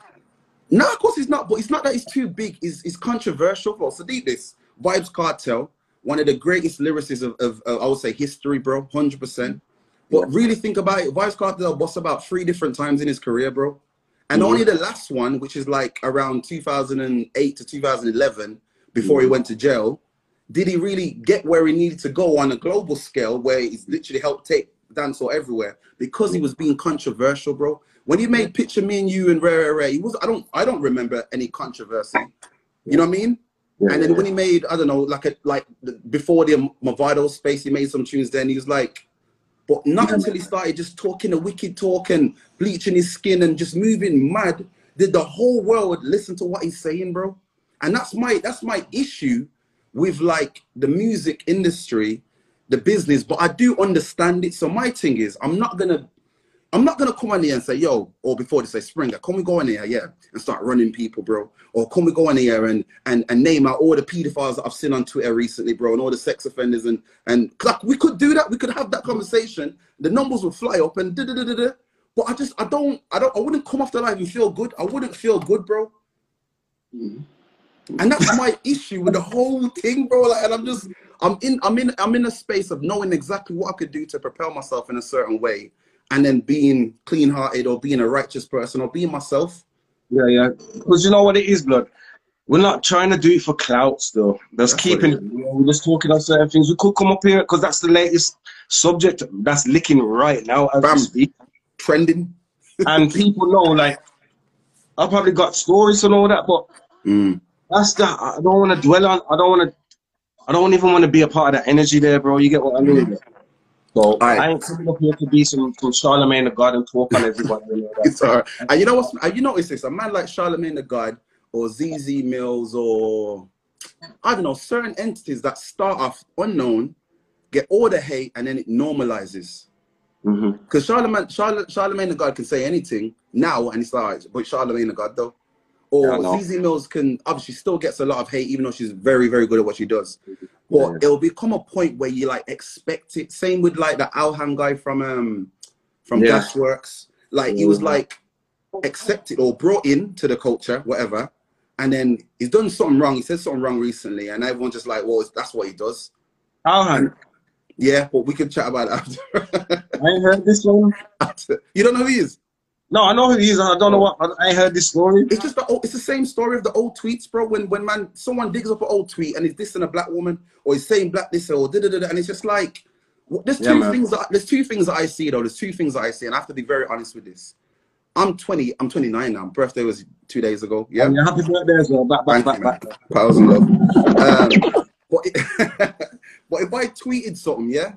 No, of course he's not. But it's not that he's too big. It's, it's controversial, bro. So deep this Vybz Kartel, one of the greatest lyricists of, of uh, I would say history, bro, hundred percent. But really think about it. Vybz Kartel bossed about three different times in his career, bro. And only the last one, which is like around 2008 to 2011, before he went to jail, did he really get where he needed to go on a global scale, where he's literally helped take dancehall everywhere because he was being controversial, bro. When he made Picture Me and You and Rare Rare he was I don't I don't remember any controversy. You know what I mean? Yeah, and then yeah. when he made I don't know like a like the- before the Mavado space, he made some tunes. Then he was like, but not until he started just talking a wicked talk and bleaching his skin and just moving mad did the whole world listen to what he's saying, bro. And that's my that's my issue with like the music industry, the business. But I do understand it. So my thing is, I'm not gonna I'm not gonna come on here and say, yo, or before they say Springer, can we go in here, yeah, and start running people, bro? Or can we go in here and and, and name out all the pedophiles that I've seen on Twitter recently, bro, and all the sex offenders and and like we could do that, we could have that conversation. The numbers would fly up and da da da da da. But I just I don't I don't I wouldn't come off the live and feel good. I wouldn't feel good, bro. Mm-hmm. And that's my issue with the whole thing, bro. Like, and I'm just, I'm in, I'm in, I'm in a space of knowing exactly what I could do to propel myself in a certain way, and then being clean-hearted or being a righteous person or being myself. Yeah, yeah. Because you know what it is, blood. We're not trying to do it for clout still. Just That's keeping. You know, we're just talking on certain things. We could come up here because that's the latest subject that's licking right now as Bam. we speak. Trending. <laughs> And people know, like, I probably got stories and all that, but Mm. that's that. I don't want to dwell on. I don't want to. I don't even want to be a part of that energy there, bro. You get what I mean? So Aye. I ain't coming up here to be some some Charlemagne the God and talk on everybody. And all that. It's all right. And you know what's, and you notice this? A man like Charlemagne the God or ZeZe Millz or I don't know certain entities that start off unknown, get all the hate, and then it normalizes. Mm-hmm. Because Charlemagne, Charlotte, Charlemagne the God can say anything now, and it's like, but Charlemagne the God though. Yeah, I Or know. ZeZe Millz can obviously still gets a lot of hate, even though she's very, very good at what she does. But Yeah. it'll become a point where you like expect it. Same with like the Alhan guy from um from Yeah. Gasworks. Like he was like accepted or brought in to the culture, whatever. And then he's done something wrong. He said something wrong recently, and everyone's just like, "Well, that's what he does." Alhan, Yeah, but we can chat about it after. I heard this one. <laughs> you don't know who he is? No, I know who he is. and I don't know what. I ain't heard this story. It's just the old, it's the same story of the old tweets, bro. When when man someone digs up an old tweet and he's dissing a black woman or is saying black this or da da da, and it's just like there's two man. things that there's two things that I see though. There's two things that I see, and I have to be very honest with this. I'm 20. I'm 29 now. Birthday was two days ago. Yeah. And your happy birthday as well. Back, back, Thank back, you, back. And love. Um, <laughs> but, it, <laughs> but if I tweeted something, yeah,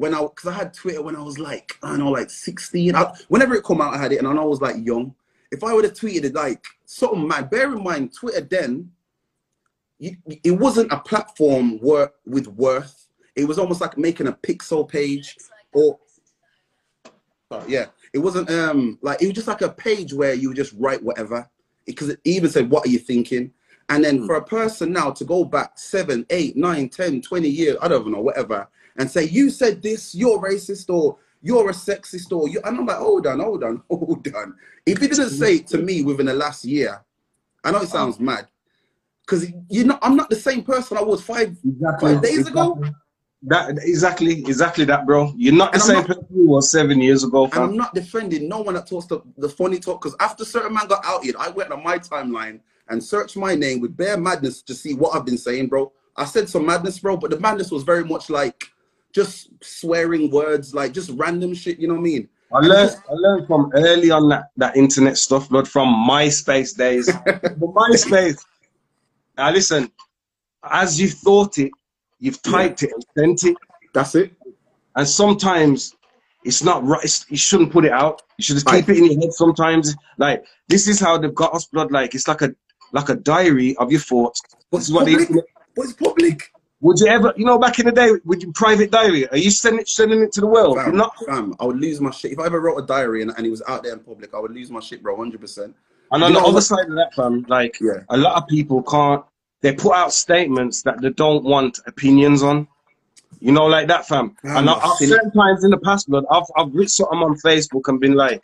when I because I had Twitter when I was like I don't know like 16. I, whenever it come out, I had it, and I was like young. If I would have tweeted it like something mad, bear in mind Twitter then, you, it wasn't a platform wor- with worth. It was almost like making a Piczo page or Oh, yeah, it wasn't um like it was just like a page where you would just write whatever because it even said what are you thinking and then for a person now to go back seven eight nine ten twenty years i don't even know whatever and say you said this you're racist or you're a sexist or you and i'm like hold on hold on <laughs> hold on if he didn't say it to me within the last year i know it sounds mad because you know i'm not the same person i was five Exactly. Five days ago? exactly. That exactly, exactly that, bro. You're not the I'm same not- person you were seven years ago, And I'm not defending no one that talks the, the funny talk because after certain man got outed, I went on my timeline and searched my name with bare madness to see what I've been saying, bro. I said some madness, bro, but the madness was very much like just swearing words, like just random shit, you know what I mean? I learned, I learned from early on that, that internet stuff, blood, from MySpace days. <laughs> MySpace. Now listen, as you've thought it, you've typed it and sent it, That's it. and sometimes it's not right. It's, you shouldn't put it out. You should just keep it in your head. Sometimes, like this is how they've got us, blood. Like it's like a like a diary of your thoughts. But This is what public. But it's public. Would you ever, you know, back in the day, with your private diary, are you sending sending it to the world? Fam, not. fam, I would lose my shit. If I ever wrote a diary and, and it was out there in public, I would lose my shit, bro, 100%. And You on the other side of that, fam, like Yeah. a lot of people can't. They put out statements that they don't want opinions on. You know, like that, fam. and I, I've certain times in the past, blood, I've I've written something on Facebook and been like,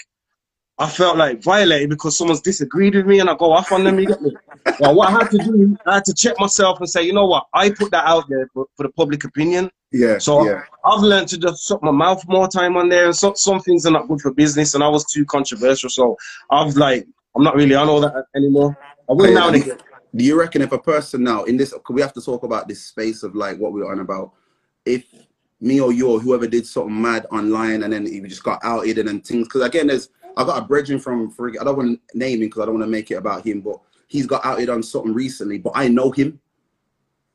I felt like violated because someone's disagreed with me and I go off on them. You get me? well, what I had to do, I had to check myself and say, you know what? I put that out there for, for the public opinion. Yeah. So yeah. I've learned to just shut my mouth more time on there. And so, some things are not good for business, and I was too controversial. So I've like, I'm not really on all that anymore. I will now and again. Do you reckon if a person now in this, we have to talk about this space of like what we're on about? If me or you or whoever did something mad online and then he just got outed and then things, because again, there's I got a brethren from I don't want to name him because I don't want to make it about him, but he's got outed on something recently. But I know him.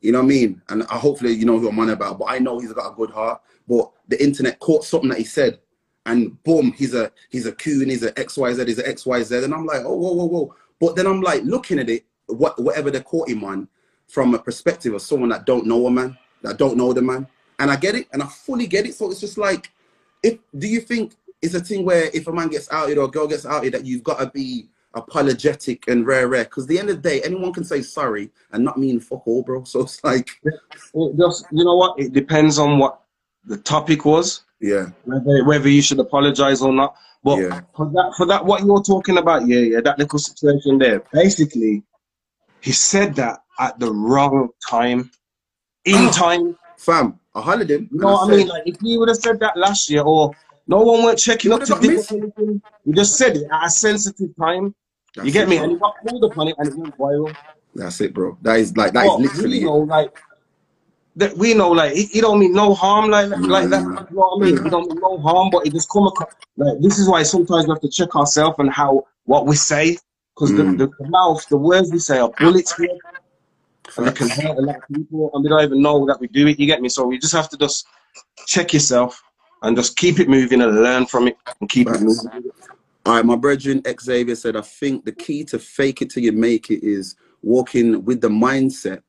You know what I mean? And I, hopefully you know who I'm on about. But I know he's got a good heart. But the internet caught something that he said, and boom, he's a he's a coon, he's an XYZ, he's an XYZ. And I'm like, oh whoa, whoa, whoa. But then I'm like looking at it, what whatever they caught him on, from a perspective of someone that don't know a man, that don't know the man. And I get it, and I fully get it. So it's just like, if do you think it's a thing where if a man gets outed or a girl gets outed, that you've got to be apologetic and rare, rare. Because the end of the day, anyone can say sorry and not mean fuck all, bro. <laughs> So it's like, it just you know what? It depends on what the topic was. Yeah. Whether, whether you should apologize or not. But yeah. for that, for that, what you're talking about, yeah, yeah, that little situation there. Basically, he said that at the wrong time, in <gasps> time. Fam, I hollered him. You know what I, I mean? Like if he would have said that last year or no one went checking up to anything. You just said it at a sensitive time. That's you get it, me? Bro. And he got pulled upon it and it went viral. That's it, bro. That is like that is literally. You know, like that we know, like it, it don't mean no harm, like mm. like that. You know what I mean? It don't mean no harm, but it just come across. Like this is why sometimes we have to check ourselves and how what we say, because mm. the, the, mouth, the words we say are bullets here, and it can hurt a lot of people, and we don't even know that we do it. You get me? So we just have to just check yourself and just keep it moving and learn from it and keep it moving. All right, my brethren, Xavier said, I think the key to fake it till you make it is walking with the mindset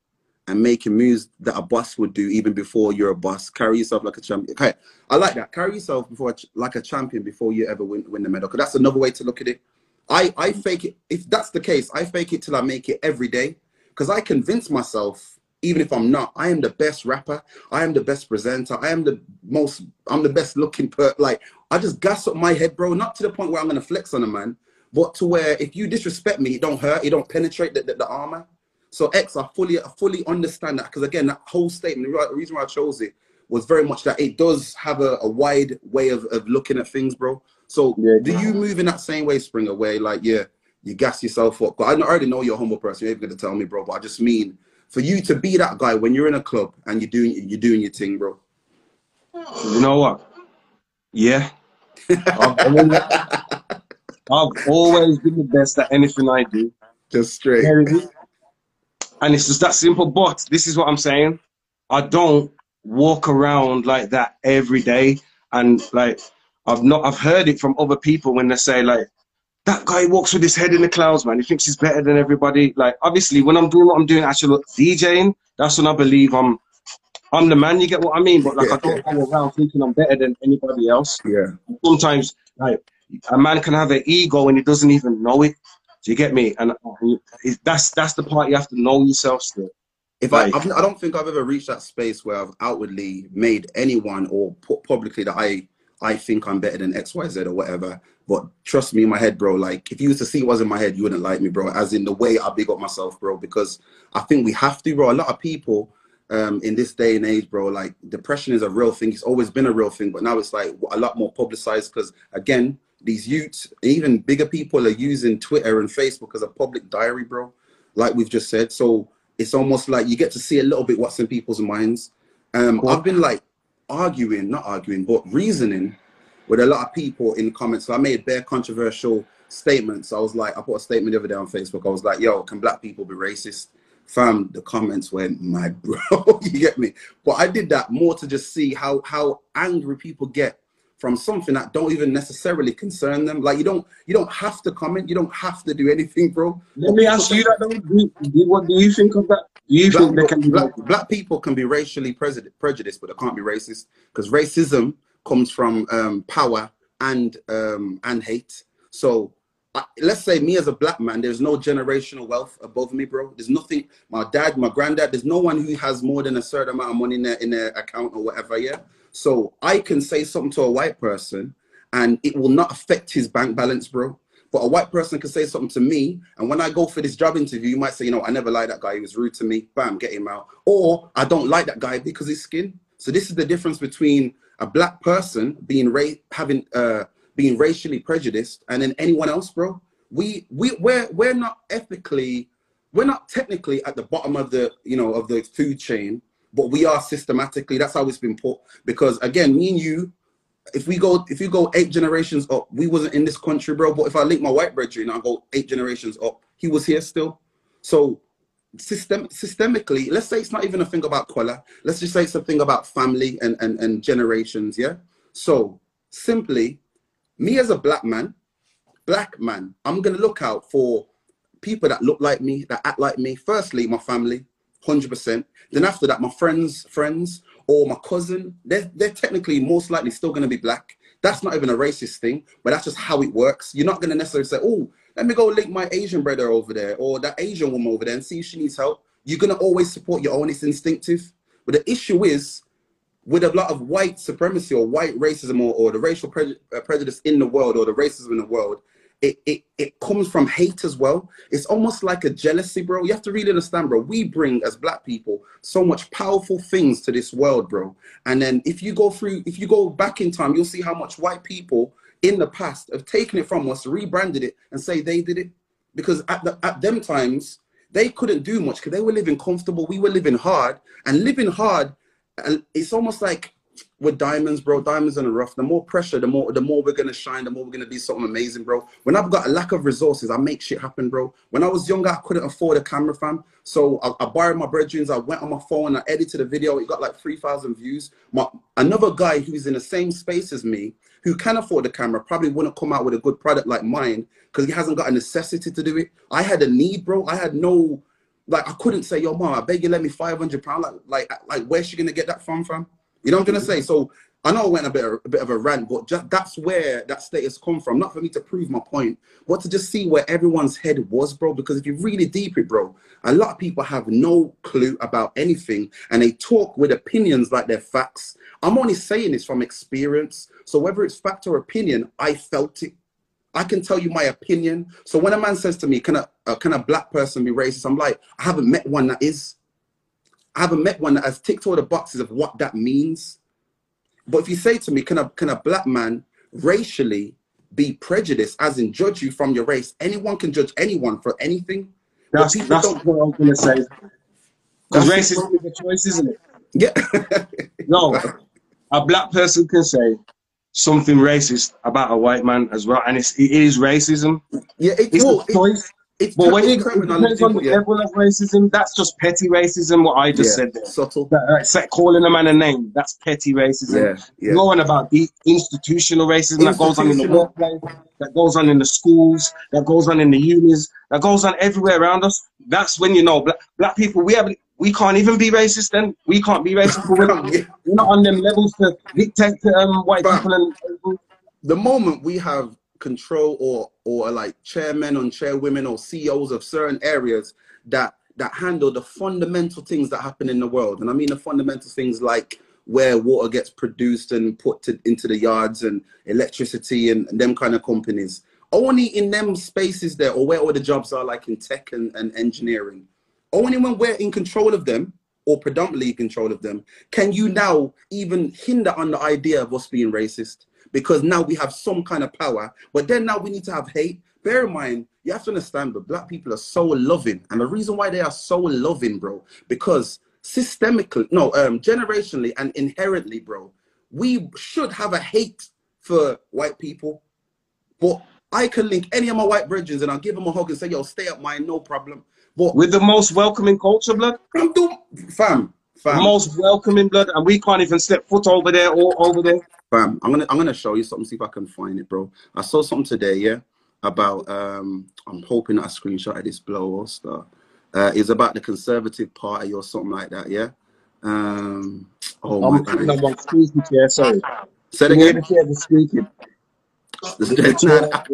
and making moves that a boss would do even before you're a boss. Carry yourself like a champion. Okay, I like that. Carry yourself before like a champion before you ever win, win the medal. Because that's another way to look at it. I, I fake it. If that's the case, I fake it till I make it every day. Because I convince myself even if I'm not, I am the best rapper. I am the best presenter. I am the most, I'm the best looking per like I just gas up my head, bro. Not to the point where I'm gonna flex on a man, but to where if you disrespect me, it don't hurt, it don't penetrate the, the, the armor. So X, I fully I fully understand that because again, that whole statement, the reason why I chose it was very much that it does have a, a wide way of, of looking at things, bro. So yeah, do you move in that same way, Springer, where like yeah, you gas yourself up? But I already know you're a humble person. You're even gonna tell me, bro. But I just mean for you to be that guy when you're in a club and you're doing you're doing your thing, bro? You know what? Yeah. I've, I've always been the best at anything I do. Just straight. And it's just that simple. But this is what I'm saying. I don't walk around like that every day. And like I've not I've heard it from other people when they say like that guy walks with his head in the clouds, man. He thinks he's better than everybody. Like, obviously, when I'm doing what I'm doing, actually DJing, that's when I believe I'm, I'm the man. You get what I mean? But like, yeah, I don't yeah. go around thinking I'm better than anybody else. Yeah. Sometimes, like, a man can have an ego and he doesn't even know it. Do you get me? And uh, that's that's the part you have to know yourself still. If like, I, I've, I do not think I've ever reached that space where I've outwardly made anyone or put publicly that I I think I'm better than X Y Z or whatever. But trust me, in my head, bro, like if you was to see what's in my head, you wouldn't like me, bro. As in the way I big up myself, bro, because I think we have to, bro. A lot of people um, in this day and age, bro, like depression is a real thing. It's always been a real thing, but now it's like a lot more publicized because again, these youths, even bigger people are using Twitter and Facebook as a public diary, bro. Like we've just said. So it's almost like you get to see a little bit what's in people's minds. Um, cool. I've been like arguing, not arguing, but reasoning with a lot of people in the comments. So I made bare controversial statements. I was like, I put a statement the other day on Facebook. I was like, yo, can black people be racist? Fam, the comments went, my bro, <laughs> you get me? But I did that more to just see how how angry people get from something that don't even necessarily concern them. Like you don't you don't have to comment, you don't have to do anything, bro. Let me ask you that though. what do you think of that? You black, think be black, black people can be racially prejudiced, but they can't be racist because racism comes from um, power and um, and hate. So I, let's say me as a black man, there's no generational wealth above me, bro. There's nothing. My dad, my granddad, there's no one who has more than a certain amount of money in their in their account or whatever. Yeah. So I can say something to a white person, and it will not affect his bank balance, bro. But a white person can say something to me, and when I go for this job interview, you might say, you know, I never liked that guy. He was rude to me. Bam, get him out. Or I don't like that guy because his skin. So this is the difference between a black person being ra- having uh being racially prejudiced and then anyone else, bro. We we we're we're not ethically, we're not technically at the bottom of the you know of the food chain, but we are systematically. That's how it's been put. Because again, me and you, if we go if you go eight generations up, we wasn't in this country, bro. But if I link my white brother and I go eight generations up, he was here still. So system systemically, let's say it's not even a thing about color. Let's just say it's a thing about family and, and, and generations, yeah? So simply, me as a black man, black man, I'm gonna look out for people that look like me, that act like me. Firstly, my family, 100%. Then after that, my friends, friends, or my cousin, they're, they're technically most likely still gonna be black. That's not even a racist thing, but that's just how it works. You're not gonna necessarily say, oh, let me go link my Asian brother over there or that Asian woman over there and see if she needs help. You're gonna always support your own. It's instinctive. But the issue is with a lot of white supremacy or white racism or, or the racial pre- uh, prejudice in the world or the racism in the world, it, it, it comes from hate as well. It's almost like a jealousy, bro. You have to really understand, bro. We bring as black people so much powerful things to this world, bro. And then if you go through, if you go back in time, you'll see how much white people in the past have taken it from us, rebranded it, and say they did it. Because at the at them times, they couldn't do much because they were living comfortable. We were living hard, and living hard, and it's almost like with diamonds, bro. Diamonds in the rough. The more pressure, the more the more we're gonna shine. The more we're gonna be something amazing, bro. When I've got a lack of resources, I make shit happen, bro. When I was younger, I couldn't afford a camera, fam. So I, I borrowed my brethren's. I went on my phone. I edited a video. It got like three thousand views. My another guy who's in the same space as me, who can afford a camera, probably wouldn't come out with a good product like mine because he hasn't got a necessity to do it. I had a need, bro. I had no. Like I couldn't say, yo, mom, I beg you, let me five hundred pound. Like, like, like, where's she gonna get that from, fam? You know what I'm gonna say? So I know I went a bit, a bit of a rant, but just, that's where that status come from. Not for me to prove my point, but to just see where everyone's head was, bro. Because if you really deep it, bro, a lot of people have no clue about anything, and they talk with opinions like they're facts. I'm only saying this from experience. So whether it's fact or opinion, I felt it. I can tell you my opinion. So when a man says to me, "Can a uh, can a black person be racist?" I'm like, I haven't met one that is. I haven't met one that has ticked all the boxes of what that means. But if you say to me, can a can a black man racially be prejudiced, as in judge you from your race? Anyone can judge anyone for anything. That's, that's what I was gonna say. Because racism is a choice, isn't it? Yeah. <laughs> no, a black person can say something racist about a white man as well, and it's, it is racism. Yeah, it, it's well, a choice. It's but when it, it's it depends on the yeah. level of racism, that's just petty racism. What I just Yeah, said there. subtle. That, uh, calling a man a name, that's petty racism. Yeah, yeah. Going about the institutional racism that goes on in the workplace, that goes on in the schools, that goes on in the unis, that goes on everywhere around us. That's when you know black, black people. We have we can't even be racist. Then we can't be racist. we're, not, <laughs> Yeah. we're not on them levels to dictate to um, white Fam. people and. the moment we have control or or like chairmen and chairwomen or CEOs of certain areas that that handle the fundamental things that happen in the world, and I mean the fundamental things like where water gets produced and put to, into the yards and electricity and, and them kind of companies. Only in them spaces there, or where all the jobs are, like in tech and, and engineering. Only when we're in control of them, or predominantly in control of them, can you now even hinder on the idea of us being racist because now we have some kind of power. But then now we need to have hate. Bear in mind, you have to understand, but black people are so loving, and the reason why they are so loving, bro, because systemically, no, um, generationally and inherently, bro, we should have a hate for white people. But I can link any of my white brethren and I'll give them a hug and say, yo, stay up mine, no problem. But With the most welcoming culture, blood. I'm doing, fam, fam. most welcoming blood, and we can't even step foot over there or over there. Fam, I'm gonna I'm gonna show you something, see if I can find it, bro. I saw something today, yeah, about um I'm hoping that I screenshotted this blow or stuff. Uh it's about the conservative party or something like that, yeah. Um oh I'm my god. on squeaky chair, sorry. Say it Can you hear again. the chair that's squeaking? Nah, <laughs> <laughs> I,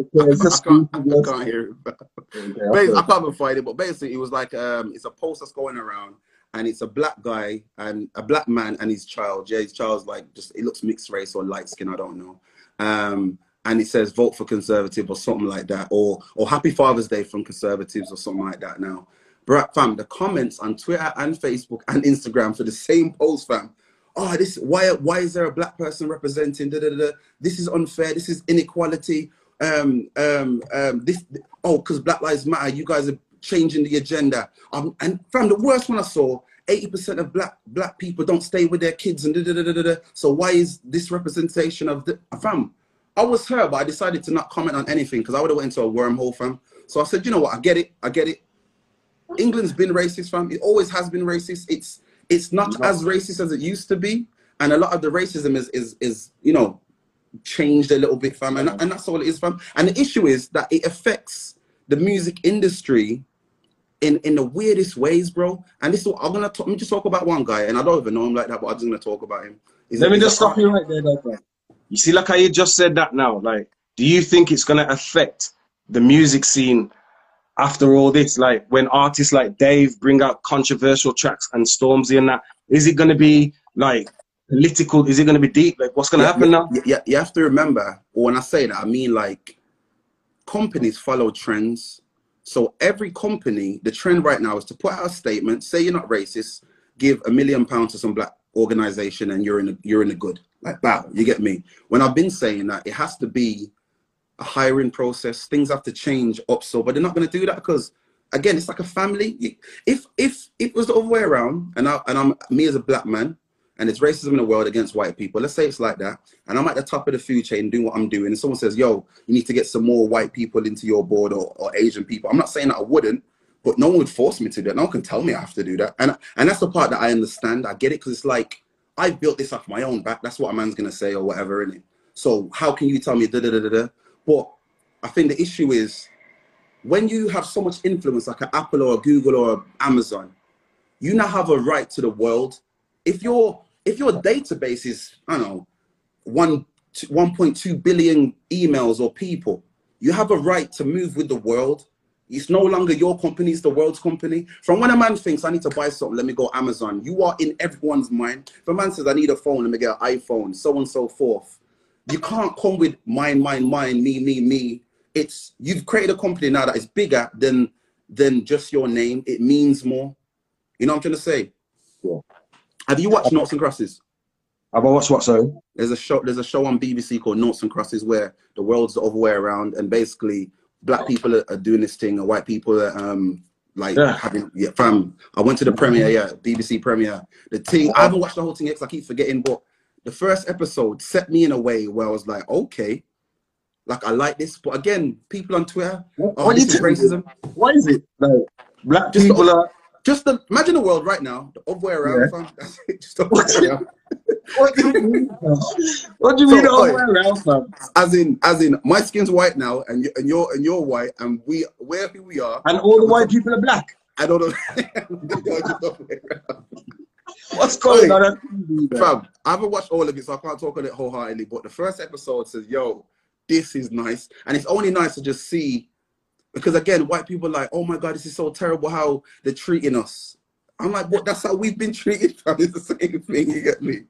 can't, I can't hear it. I can't even find it, but basically, it was like um, it's a post that's going around, and it's a black guy and a black man and his child. Yeah, his child's like just it looks mixed race or light skin, I don't know. Um, and it says vote for conservative or something like that, or or Happy Father's Day from conservatives or something like that. Now, bruh, fam, the comments on Twitter and Facebook and Instagram for the same post, fam. Oh, this why why is there a black person representing? Da, da, da. This is unfair. This is inequality. Um, um, um, this oh, because Black Lives Matter. You guys are changing the agenda. Um, and fam, the worst one I saw. 80% of black black people don't stay with their kids and da, da, da, da, da, so why is this representation of the fam I was her, but I decided to not comment on anything because I would have went into a wormhole, fam. So I said, you know what? I get it. I get it. England's been racist, fam. It always has been racist. It's it's not as racist as it used to be, and a lot of the racism is is is you know changed a little bit, fam. And, and that's all it is, fam. And the issue is that it affects the music industry in in the weirdest ways, bro. And this is what I'm gonna talk, let me just talk about one guy, and I don't even know him like that, but I'm just gonna talk about him. He's Let a- me just stop you right there, though, bro. You see, like I just said that now. Like, do you think it's gonna affect the music scene after all this? Like, when artists like Dave bring out controversial tracks and Stormzy and that, is it gonna be like political? Is it gonna be deep? Like, what's gonna yeah, happen now? Yeah, yeah, you have to remember, when I say that, I mean like companies follow trends. So every company, the trend right now is to put out a statement, say you're not racist, give a million pounds to some black organization, and you're in a, you're in the good. Like wow, you get me. When I've been saying that, it has to be a hiring process. Things have to change up so, but they're not going to do that because again, it's like a family. If if it was the other way around, and I and I'm me as a black man, and it's racism in the world against white people. Let's say it's like that, and I'm at the top of the food chain doing what I'm doing, and someone says, "Yo, you need to get some more white people into your board or, or Asian people." I'm not saying that I wouldn't, but no one would force me to do that. No one can tell me I have to do that, and and that's the part that I understand. I get it because it's like I built this off my own back. That's what a man's gonna say or whatever, innit? So how can you tell me da da da da da? But I think the issue is when you have so much influence, like an Apple or a Google or Amazon, you now have a right to the world. If your if your database is I don't know one one point two billion emails or people, you have a right to move with the world. It's no longer your company; it's the world's company. From when a man thinks I need to buy something, let me go Amazon. You are in everyone's mind. If a man says I need a phone, let me get an iPhone, so on and so forth. You can't come with mine, mine, mine, me, me, me. It's you've created a company now that is bigger than than just your name. It means more. You know what I'm trying to say? Yeah. Have you watched Noughts and Crosses? Have I watched what, sorry? There's a show. There's a show on BBC called Noughts and Crosses where the world's the other way around, and basically black people are, are doing this thing, and white people are um like Yeah. having yeah. Fam, I went to the premiere, yeah, BBC premiere. The thing I haven't watched the whole thing yet 'cause I keep forgetting, but the first episode set me in a way where I was like, okay, like I like this, but again, people on Twitter, What, oh, what is racism. What is it? Like, black Just people are. Just the, imagine the world right now, the other way around, fam. That's it. Just the other way around. What do you mean? What do you mean So, all the way around, fam? as in as in my skin's white now and you, and you're and you're white and we who we are And all the white people are black. i don't know Just the other way around. What's going on? on TV, man? Fam, i haven't watched all of it so i can't talk on it wholeheartedly but the first episode says yo this is nice and it's only nice to just see because again white people are like oh my god this is so terrible how they're treating us i'm like but that's how we've been treated fam. it's the same thing you get me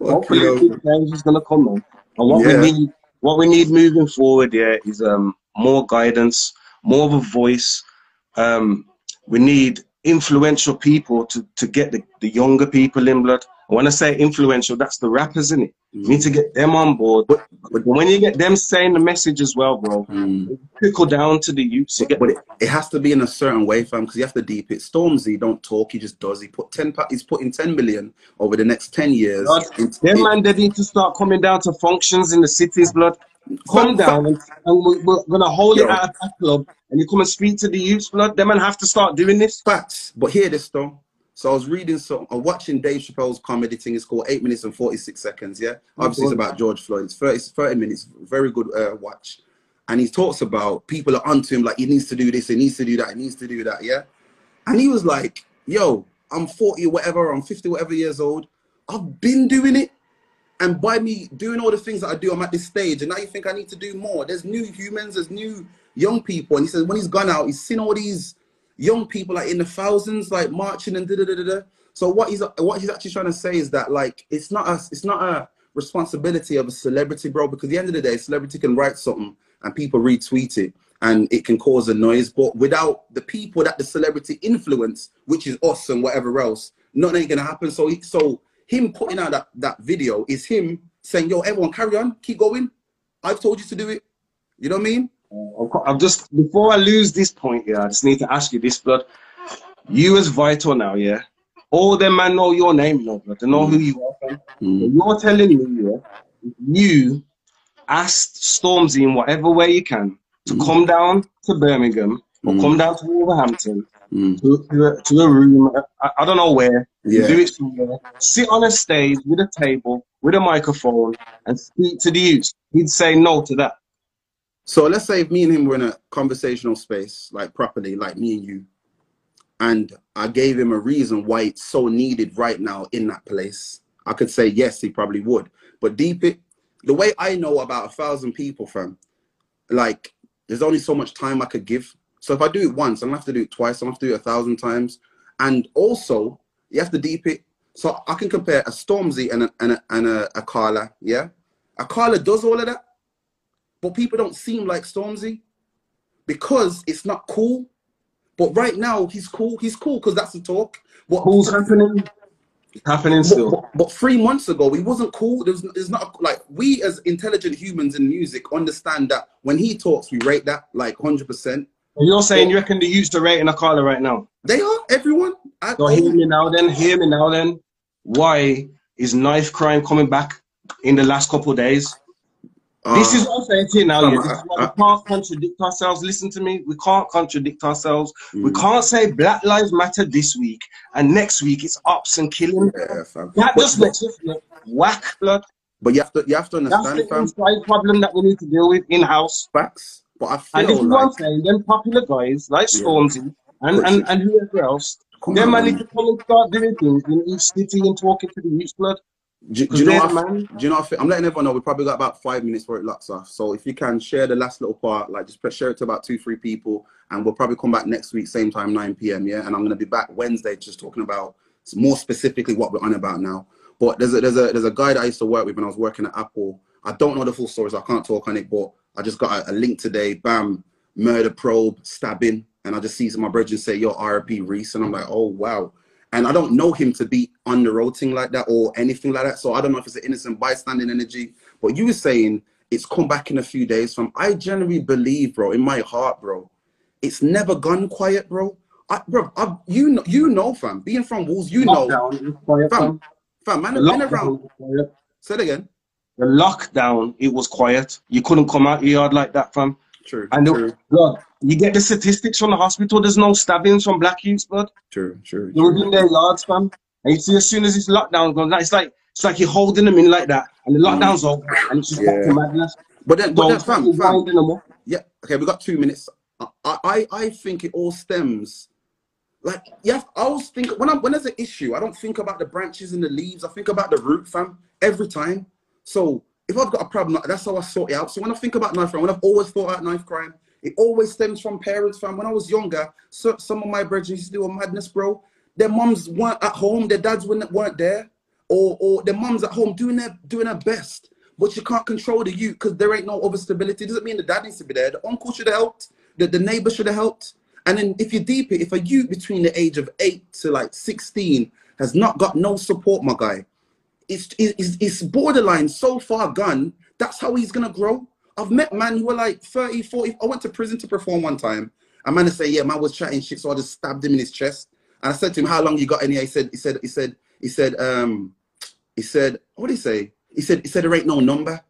Hopefully, change is gonna come, man. And what Yeah. we need, what we need moving forward, yeah, is um more guidance, more of a voice. Um, we need influential people to to get the, the younger people in blood. When I say influential, that's the rappers, isn't it? You need to get them on board. But- But when you get them saying the message as well, bro, Mm. trickle down to the youth. You get But it, it has to be in a certain way, fam, because you have to deep it. Stormzy don't talk, he just does. He put ten. He's putting ten million over the next ten years. God, Them man, they need to start coming down to functions in the cities, blood. Come down and, and we- we're gonna hold it at a club, and you come and speak to the youth, blood. Them man have to start doing this. facts. But hear this though. So I was reading some, I'm watching Dave Chappelle's comedy thing. It's called Eight Minutes and 46 Seconds. Yeah. Obviously, it's about George Floyd. It's 30, 30 minutes. Very good uh, watch. And he talks about people are onto him like he needs to do this, he needs to do that, he needs to do that. Yeah. And he was like, yo, I'm 40 whatever, I'm 50 whatever years old. I've been doing it. And by me doing all the things that I do, I'm at this stage, and now you think I need to do more. There's new humans, there's new young people, and he says when he's gone out, he's seen all these young people like in the thousands, like marching and da da da da. So what he's what he's actually trying to say is that like it's not a it's not a responsibility of a celebrity, bro. Because at the end of the day, celebrity can write something and people retweet it and it can cause a noise. But without the people that the celebrity influence, which is us and whatever else, nothing ain't gonna happen. So so him putting out that, that video is him saying, yo, everyone carry on, keep going. I've told you to do it. You know what I mean? I'm just before I lose this point, here. I just need to ask you this, blood. You as vital now, yeah. All them man know your name, no blood. They know mm. who you are. Mm. You're telling me, yeah, you asked Stormzy in whatever way you can to mm. come down to Birmingham or mm. come down to Wolverhampton mm. to, to, a, to, a, room, I, I, don't know where, yeah. do it somewhere, sit on a stage with a table, with a microphone, and speak to the youth. He'd say no to that. So let's say if me and him were in a conversational space, like properly, like me and you, and I gave him a reason why it's so needed right now in that place, I could say yes, he probably would. But deep it, the way I know about a thousand people, from, like there's only so much time I could give. So if I do it once, I'm gonna have to do it twice. I'm gonna have to do it a thousand times. And also, you have to deep it. So I can compare a Stormzy and a, and a, and a, Akala, yeah? Akala does all of that but people don't seem like Stormzy because it's not cool. But right now, he's cool. He's cool because that's the talk. What cool's happening? happening still. But, but, three months ago, he wasn't cool. There's, there's not like we as intelligent humans in music understand that when he talks, we rate that like hundred percent. You're saying but, you reckon the youths are rating in a right now? They are everyone. I, so hear me now, then. Hear me now, then. Why is knife crime coming back in the last couple of days? This is what I'm saying to you now. Yeah. Why we can't contradict ourselves. Listen to me. We can't contradict ourselves. Mm. We can't say Black Lives Matter this week and next week it's ups and killing. Yeah, that just makes us whack blood. But you have to you have to understand, That's the inside problem that we need to deal with in house. Facts. But I feel and this is like, I'm saying. Them popular guys like Stormzy yeah. and, and, and whoever else, Come them man need to come and start doing things in each city and talking to the youth blood. Do, do, you know what do you know what I am letting everyone know we probably got about five minutes for it locks off. So if you can share the last little part, like just share it to about two, three people, and we'll probably come back next week, same time, 9 p.m. Yeah, and I'm gonna be back Wednesday just talking about more specifically what we're on about now. But there's a there's a there's a guy that I used to work with when I was working at Apple. I don't know the full stories, so I can't talk on it, but I just got a, a link today. Bam, murder probe, stabbing, and I just see my brethren say, "Yo, RP Reese," and I'm like, "Oh wow." And I don't know him to be on the road thing like that or anything like that. So I don't know if it's an innocent bystanding energy. But you were saying it's come back in a few days from I generally believe, bro, in my heart, bro, it's never gone quiet, bro. I, bro, I, you know, you know, fam. Being from Wolves, you know, quiet, fam, fam, man, been around. Say it again. The lockdown, it was quiet. You couldn't come out your yard like that, fam. True. And true. The, you get the statistics from the hospital. There's no stabbings from black youths, blood. True, true. They're within their yards, fam. And you see, as soon as this lockdown goes, it's like it's like you're holding them in like that, and the lockdown's mm. over, and it's just yeah. back to madness. But then, but then, fam, fam. Yeah. Okay, we got two minutes. I, I, I think it all stems. Like, yeah, I always think when I'm when there's an issue, I don't think about the branches and the leaves. I think about the root, fam, every time. So if I've got a problem, that's how I sort it out. So when I think about knife crime, when I've always thought about knife crime, it always stems from parents, fam. When I was younger, so, some of my brothers used to do a madness, bro. Their moms weren't at home, their dads weren't, weren't there, or or their moms at home doing their doing their best. But you can't control the youth because there ain't no other stability. It doesn't mean the dad needs to be there. The uncle should have helped. The, the neighbor should have helped. And then if you deep it, if a youth between the age of eight to like 16 has not got no support, my guy, it's, it's, it's borderline so far gone. That's how he's gonna grow. I've met man who were like 30, 40. I went to prison to perform one time. A man to say, yeah, man was chatting shit, so I just stabbed him in his chest. And I said to him, how long you got in here? He said, he said, he said, he said, um, he said, what did he say? He said, he said, there ain't no number.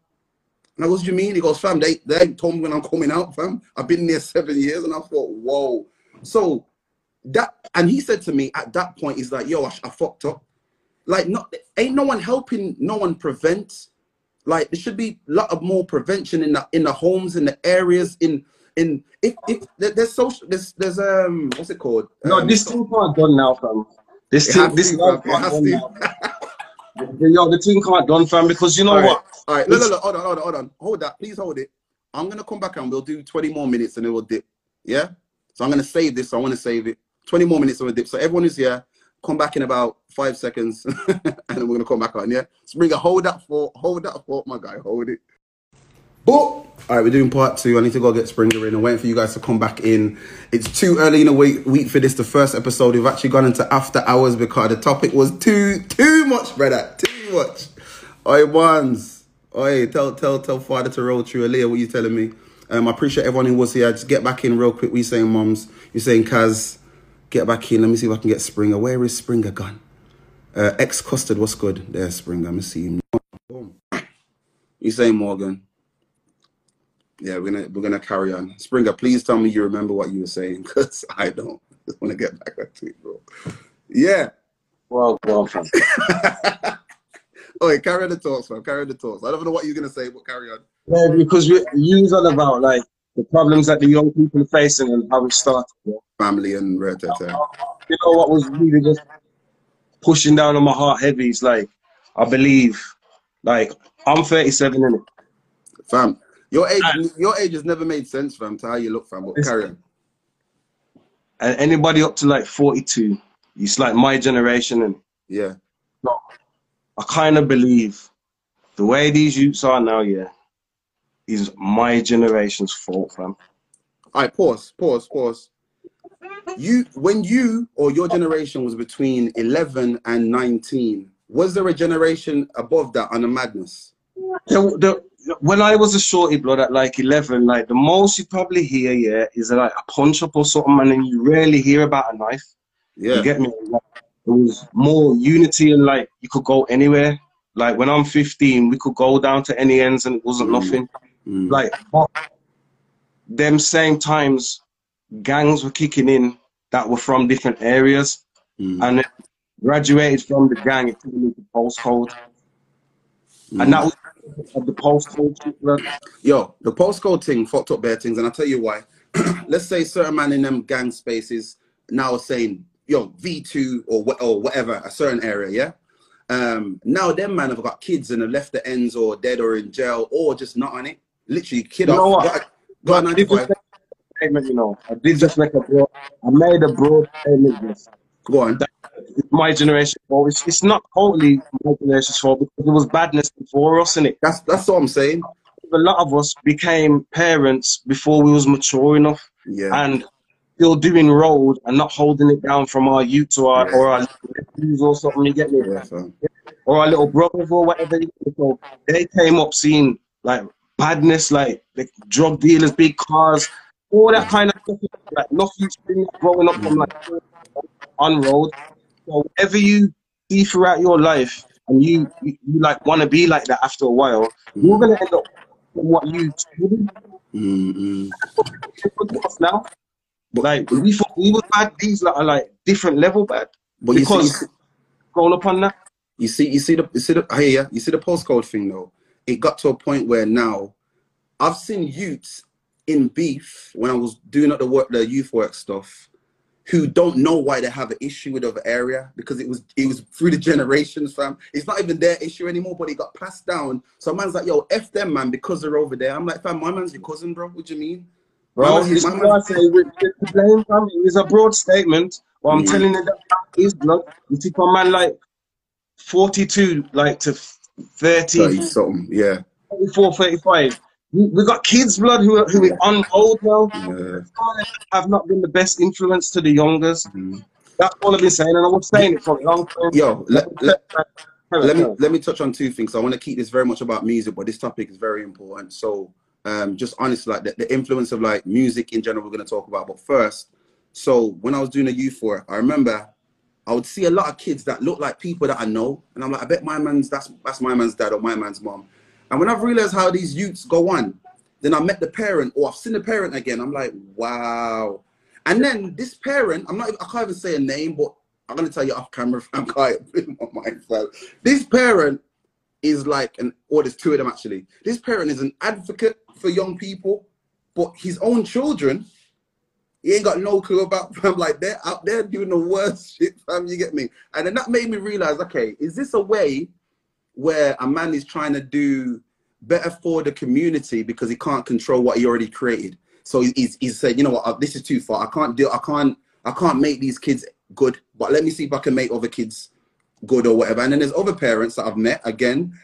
And I goes, what do you mean? He goes, fam, they, they told me when I'm coming out, fam. I've been there seven years. And I thought, whoa. So that, and he said to me at that point, he's like, yo, I, I fucked up. Like, not ain't no one helping, no one prevent. Like, there should be a lot of more prevention in the in the homes, in the areas, in in if if there's social there's there's um what's it called? No, um, this thing can't done now, fam. This thing, this to, can't done now. yo, the team can't done, fam, because you know All right, what? all right. Look, look, look. Hold on, hold on, hold on. Hold that. Please hold it. I'm gonna come back and we'll do 20 more minutes and then we'll dip. Yeah. So I'm gonna save this. So I want to save it. 20 more minutes of a dip. So everyone who's here, come back in about five seconds, <laughs> and then we're gonna come back on. Yeah. Springer, hold that for, hold that for my guy. Hold it. Boop. All right, we're doing part two. I need to go get Springer in. I'm waiting for you guys to come back in. It's too early in the week, week for this, the first episode. We've actually gone into after hours because the topic was too, too much, brother. Too much. Oi, ones. Oi, tell, tell, tell father to roll through. Aaliyah, what you telling me? Um, I appreciate everyone who was here. Just get back in real quick. We saying moms. You saying Kaz. Get back in. Let me see if I can get Springer. Where is Springer gone? Uh, Ex Custard, what's good? There, Springer. Let me see him. You saying Morgan? Yeah, we're gonna we're gonna carry on. Springer, please tell me you remember what you were saying, <laughs> because I don't. <laughs> Just want to get back to it, bro. Yeah. Well, well. Oh, <laughs> carry on the talks, man. Carry on the talks. I don't know what you're gonna say, but carry on. Yeah, because we use on about like the problems that the young people are facing and how we started. Yeah. Family and red You know what was really just pushing down on my heart heavy is like, I believe, like I'm 37 in it. Fam, your age your age has never made sense, fam, to how you look, fam. But carry on. and anybody up to like 42, it's like my generation, and Yeah. I kind of believe the way these youths are now, yeah, is my generation's fault, fam. All right, pause, pause, pause. You, when you or your generation was between 11 and 19, was there a generation above that on the madness? The, the, when I was a shorty blood at like 11, like the most you probably hear, yeah, is like a punch up or something, and then you rarely hear about a knife. Yeah. You get me? Like, there was more unity and like you could go anywhere. Like when I'm 15, we could go down to any ends and it wasn't Mm. nothing. Mm. Like but them same times, gangs were kicking in that were from different areas, Mm. and graduated from the gang it turned into postcode, Mm. and that was of the postcode. shit. Yo, the postcode thing fucked up bare things, and I'll tell you why. <clears throat> Let's say certain man in them gang spaces now saying, yo, V2 or wha- or whatever, a certain area, yeah? Um, now them man have got kids and have left the ends or dead or in jail or just not on it. Literally, kid You know off. what? Got, got I did just make a statement, you know. I did just make a broad. I made a broad statement. Yes. Go on. It's my generation fault. It's, it's not totally my generation's fault because there was badness before us, and it. That's that's what I'm saying. A lot of us became parents before we was mature enough, Yeah. and still doing road and not holding it down from our youth or our, or our nephews or something. You get me? Yeah, or our little brothers or whatever. So they came up seeing like badness, like like drug dealers, big cars, all that kind of stuff. Like nothing's been growing up from like mm. On road. So whatever you see throughout your life, and you you, you like want to be like that after a while, you're gonna end up what you studied Mm-mm. now. But like we thought we were bad, these like are like different level bad But you see, you because see, grown up on that. you see, you see the, you see the, I hear ya. You see the postcode thing though. It got to a point where now, I've seen youths in beef when I was doing up the work, the youth work stuff, who don't know why they have an issue with other area because it was it was through the generations, fam. It's not even their issue anymore, but it got passed down. So man's like, yo, f them man because they're over there. I'm like, fam, my man's your cousin, bro. What do you mean? Bro, My it's what I say with with the blame a broad statement, but I'm Mhm. telling you that is blood. You see, a man like 42, like to 30, 30 something, yeah. 34, 35. We, got kids, blood, who are, who are on road now. yeah. Have not been the best influence to the youngers. Mhm. That's all I've been saying, and I was saying it for a long time. Yo, let, let, let me let me touch on two things. I want to keep this very much about music, but this topic is very important. So, um, just honestly, like the, the influence of like music in general, we're going to talk about. But first, so when I was doing a youth work, I remember I would see a lot of kids that look like people that I know, and I'm like, I bet my man's that's that's my man's dad or my man's mom. And when I've realized how these youths go on, then I met the parent or I've seen the parent again. I'm like, wow. And then this parent, I'm not, I can't even say a name, but I'm gonna tell you off camera. I'm quite in my mind. fam. This parent is like an, or there's two of them actually. This parent is an advocate for young people, but his own children, he ain't got no clue about. <laughs> Fam, like they're out there doing the worst <laughs> shit. Fam, you get me? And then that made me realize, okay, is this a way where a man is trying to do better for the community because he can't control what he already created. So he's, he's said, you know what, uh, this is too far. I can't do, I can't, I can't make these kids good, but let me see if I can make other kids good or whatever. And then there's other parents that I've met again,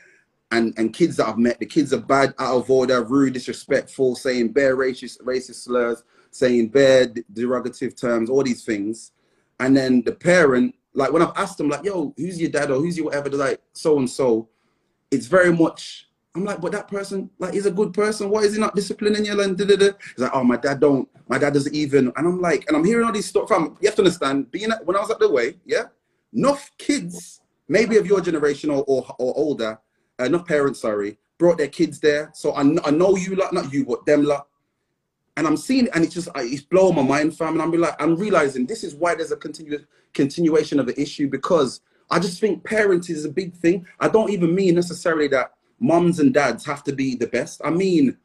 and and kids that I've met. The kids are bad, out of order, rude, disrespectful, saying bare racist racist slurs, saying bare derogative terms, all these things. And then the parent, like when I've asked them, like, yo, who's your dad or who's your whatever, they're like, so and so. It's very much I'm like, but that person, like, he's a good person. Why is he not disciplining you? And da, da, da. He's like, oh, my dad don't. My dad doesn't even. And I'm like, and I'm hearing all these stuff from. You have to understand, being at, when I was at the way, yeah, enough kids, maybe of your generation or or, or older, enough parents, sorry, brought their kids there. So I, I know you lot, not you, but them lot. And I'm seeing, and it's just it's blowing my mind, fam. And I'm like, I'm realizing this is why there's a continuous continuation of the issue because I just think parenting is a big thing. I don't even mean necessarily that moms and dads have to be the best. I mean,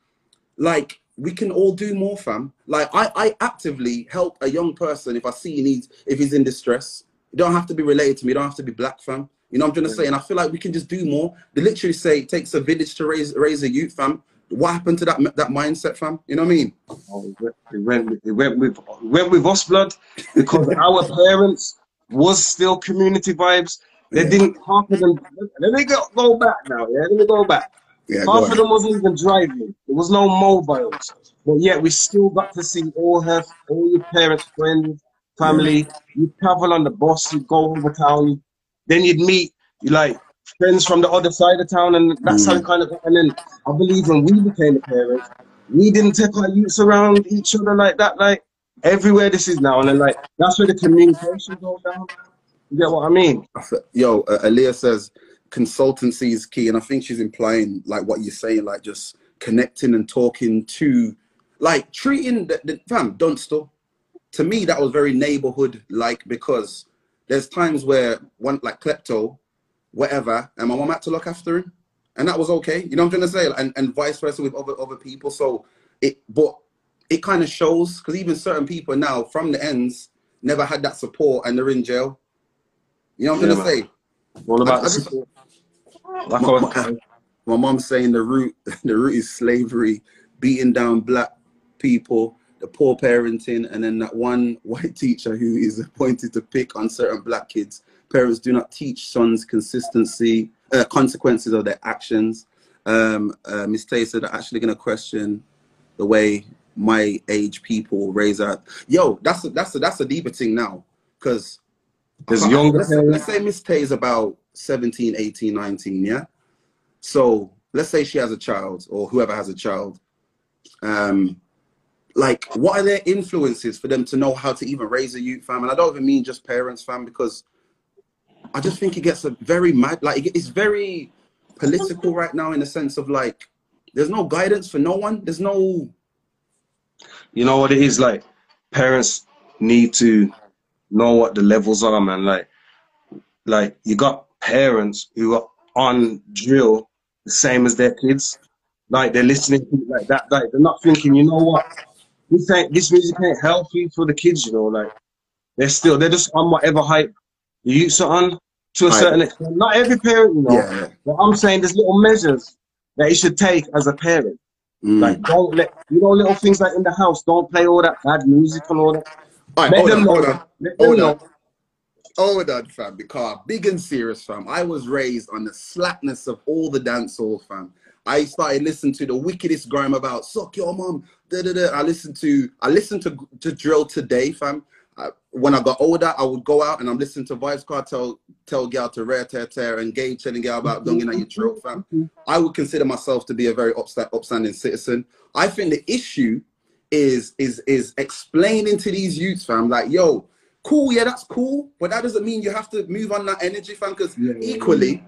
like we can all do more, fam. Like I, I actively help a young person if I see he needs, if he's in distress. You don't have to be related to me. You don't have to be black, fam. You know what I'm trying to say? And I feel like we can just do more. They literally say it takes a village to raise raise a youth, fam. What happened to that that mindset, fam? You know what I mean? Oh, it went, it went with it went with us blood because <laughs> our parents was still community vibes. They yeah. didn't half of them. Let me go, go back now. Yeah, let me go back. Yeah, half of them wasn't even driving. There was no mobiles, but yet we still got to see all her, all your parents, friends, family. Yeah. You travel on the bus, you go over town, then you'd meet you like friends from the other side of town, and that's mm. how kind of. And then I believe when we became the parents, we didn't take our youths around each other like that, like everywhere this is now, and then like that's where the communication goes down. You get what I mean? Yo, uh, Aaliyah says consultancy is key, and I think she's implying like what you're saying, like just connecting and talking to, like treating the, the fam Dunstall. To me, that was very neighborhood like because there's times where one like klepto, whatever, and my mom had to look after him, and that was okay. You know what I'm trying to say, and and vice versa with other other people. So it, but it kind of shows because even certain people now from the ends never had that support and they're in jail you know what I'm yeah, gonna say? All about I, I just, my, my, my mom's saying the root <laughs> the root is slavery, beating down black people, the poor parenting, and then that one <laughs> white teacher who is appointed to pick on certain black kids. Parents do not teach sons consistency, uh, consequences of their actions. Um, uh, Miss Tay said, actually going to question the way my age people raise up. Yo, that's a, that's a, that's a deeper thing now, because there's younger let's, let's say Miss Tay is about 17, 18, 19, yeah? So let's say she has a child or whoever has a child. Um, like, what are their influences for them to know how to even raise a youth fam? And I don't even mean just parents fam because I just think it gets a very mad, like, it's very political right now in the sense of like, there's no guidance for no one. There's no. You know what it is like? Parents need to know what the levels are, man. Like, like you got parents who are on drill the same as their kids. Like they're listening to like that. Like they're not thinking, you know what? This ain't this music ain't healthy for the kids. You know, like they're still they're just on whatever hype youths are on to a certain extent. Not every parent, you know. Yeah. But I'm saying there's little measures that you should take as a parent. Mm. Like don't let you know little things like in the house. Don't play all that bad music and all that. All right, hold on, hold on, hold on. Hold on, fam, because big and serious, fam. I was raised on the slackness of all the dancehall, fam. I started listening to the wickedest grime about suck your mom. Da, da, da. I listened to I listened to to drill today, fam. Uh, when I got older, I would go out and I'm listening to Vybz Kartel tell gal to rare tear tear and Gabe telling gal about donging at your throat, fam. I would consider myself to be a very upstanding citizen. I think the issue is is is explaining to these youths, fam, like, yo, cool, yeah, that's cool, but that doesn't mean you have to move on that energy, fam. Because yeah, equally, yeah.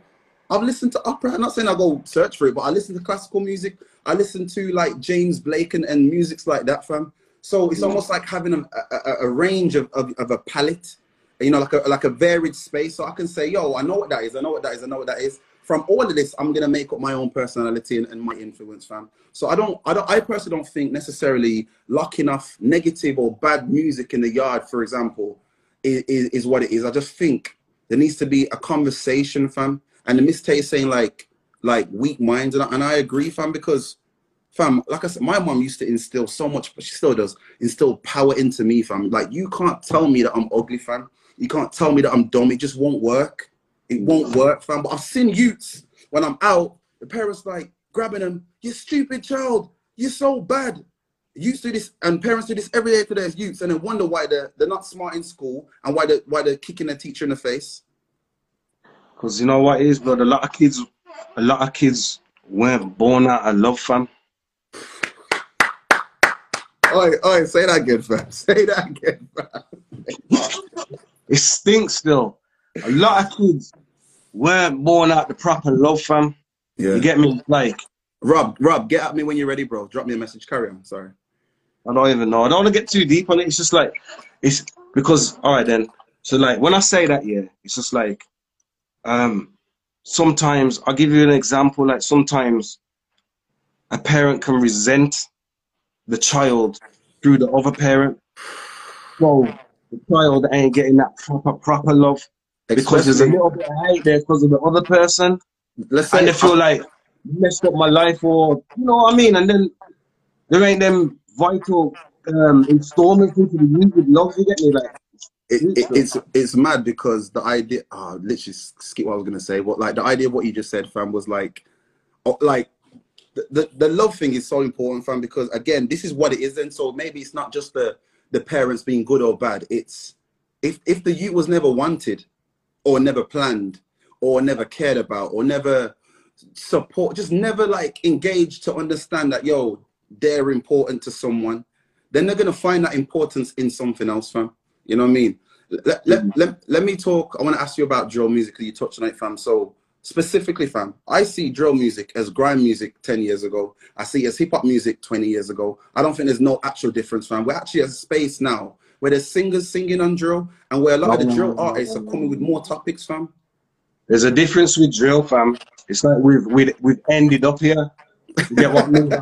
I've listened to opera. I'm not saying I go search for it, but I listen to classical music. I listen to like James Blake and, and music's like that, fam. So it's yeah. almost like having a, a, a range of, of, of, a palette, you know, like a like a varied space. So I can say, yo, I know what that is. I know what that is. I know what that is from all of this, I'm gonna make up my own personality and, and, my influence, fam. So I don't, I don't, I personally don't think necessarily locking off negative or bad music in the yard, for example, is, is, is what it is. I just think there needs to be a conversation, fam. And the mistake saying like like weak minds, and I, and I agree, fam, because fam, like I said, my mom used to instill so much, but she still does, instill power into me, fam. Like you can't tell me that I'm ugly, fam. You can't tell me that I'm dumb. It just won't work. It won't work, fam. But I've seen youths when I'm out, the parents like grabbing them, you stupid child, you're so bad. Youths do this, and parents do this every day to their youths, and they wonder why they're they're not smart in school and why they why they're kicking their teacher in the face. Because you know what it is, bro. A lot of kids, a lot of kids weren't born out of love, fam. Oi, oi, say that again, fam. <laughs> Say that again, fam. It stinks still. A lot of kids weren't born out the proper love, fam. Yeah. You get me? Like, Rob, Rob, get at me when you're ready, bro. Drop me a message. Carry on. Sorry. I don't even know. I don't want to get too deep on it. It's just like, it's because, all right, then. So, like, when I say that, yeah, it's just like, um, sometimes I'll give you an example. Like, sometimes a parent can resent the child through the other parent. So, the child ain't getting that proper, proper love because there's a little bit of hate there because of the other person. Let's say and they feel like messed up my life or you know what I mean, and then there ain't them vital um installments into the music love you get me? Like it, it, it's it's mad because the idea oh literally skip what I was gonna say. What like the idea of what you just said fam was like oh, like the, the the love thing is so important fam because again this is what it is and so maybe it's not just the the parents being good or bad it's if if the youth was never wanted or never planned or never cared about or never support just never like engaged to understand that yo they're important to someone then they're gonna find that importance in something else fam you know what I mean? Let, let, mm-hmm. let, let me talk. I want to ask you about drill music. You touched on it, fam. So specifically, fam, I see drill music as grime music 10 years ago. I see it as hip hop music 20 years ago. I don't think there's no actual difference, fam. We're actually at a space now where there's singers singing on drill and where a lot of the drill artists are coming with more topics, fam. there's a difference with drill fam. It's like we've we've, we've ended up here. You get what I mean? <laughs>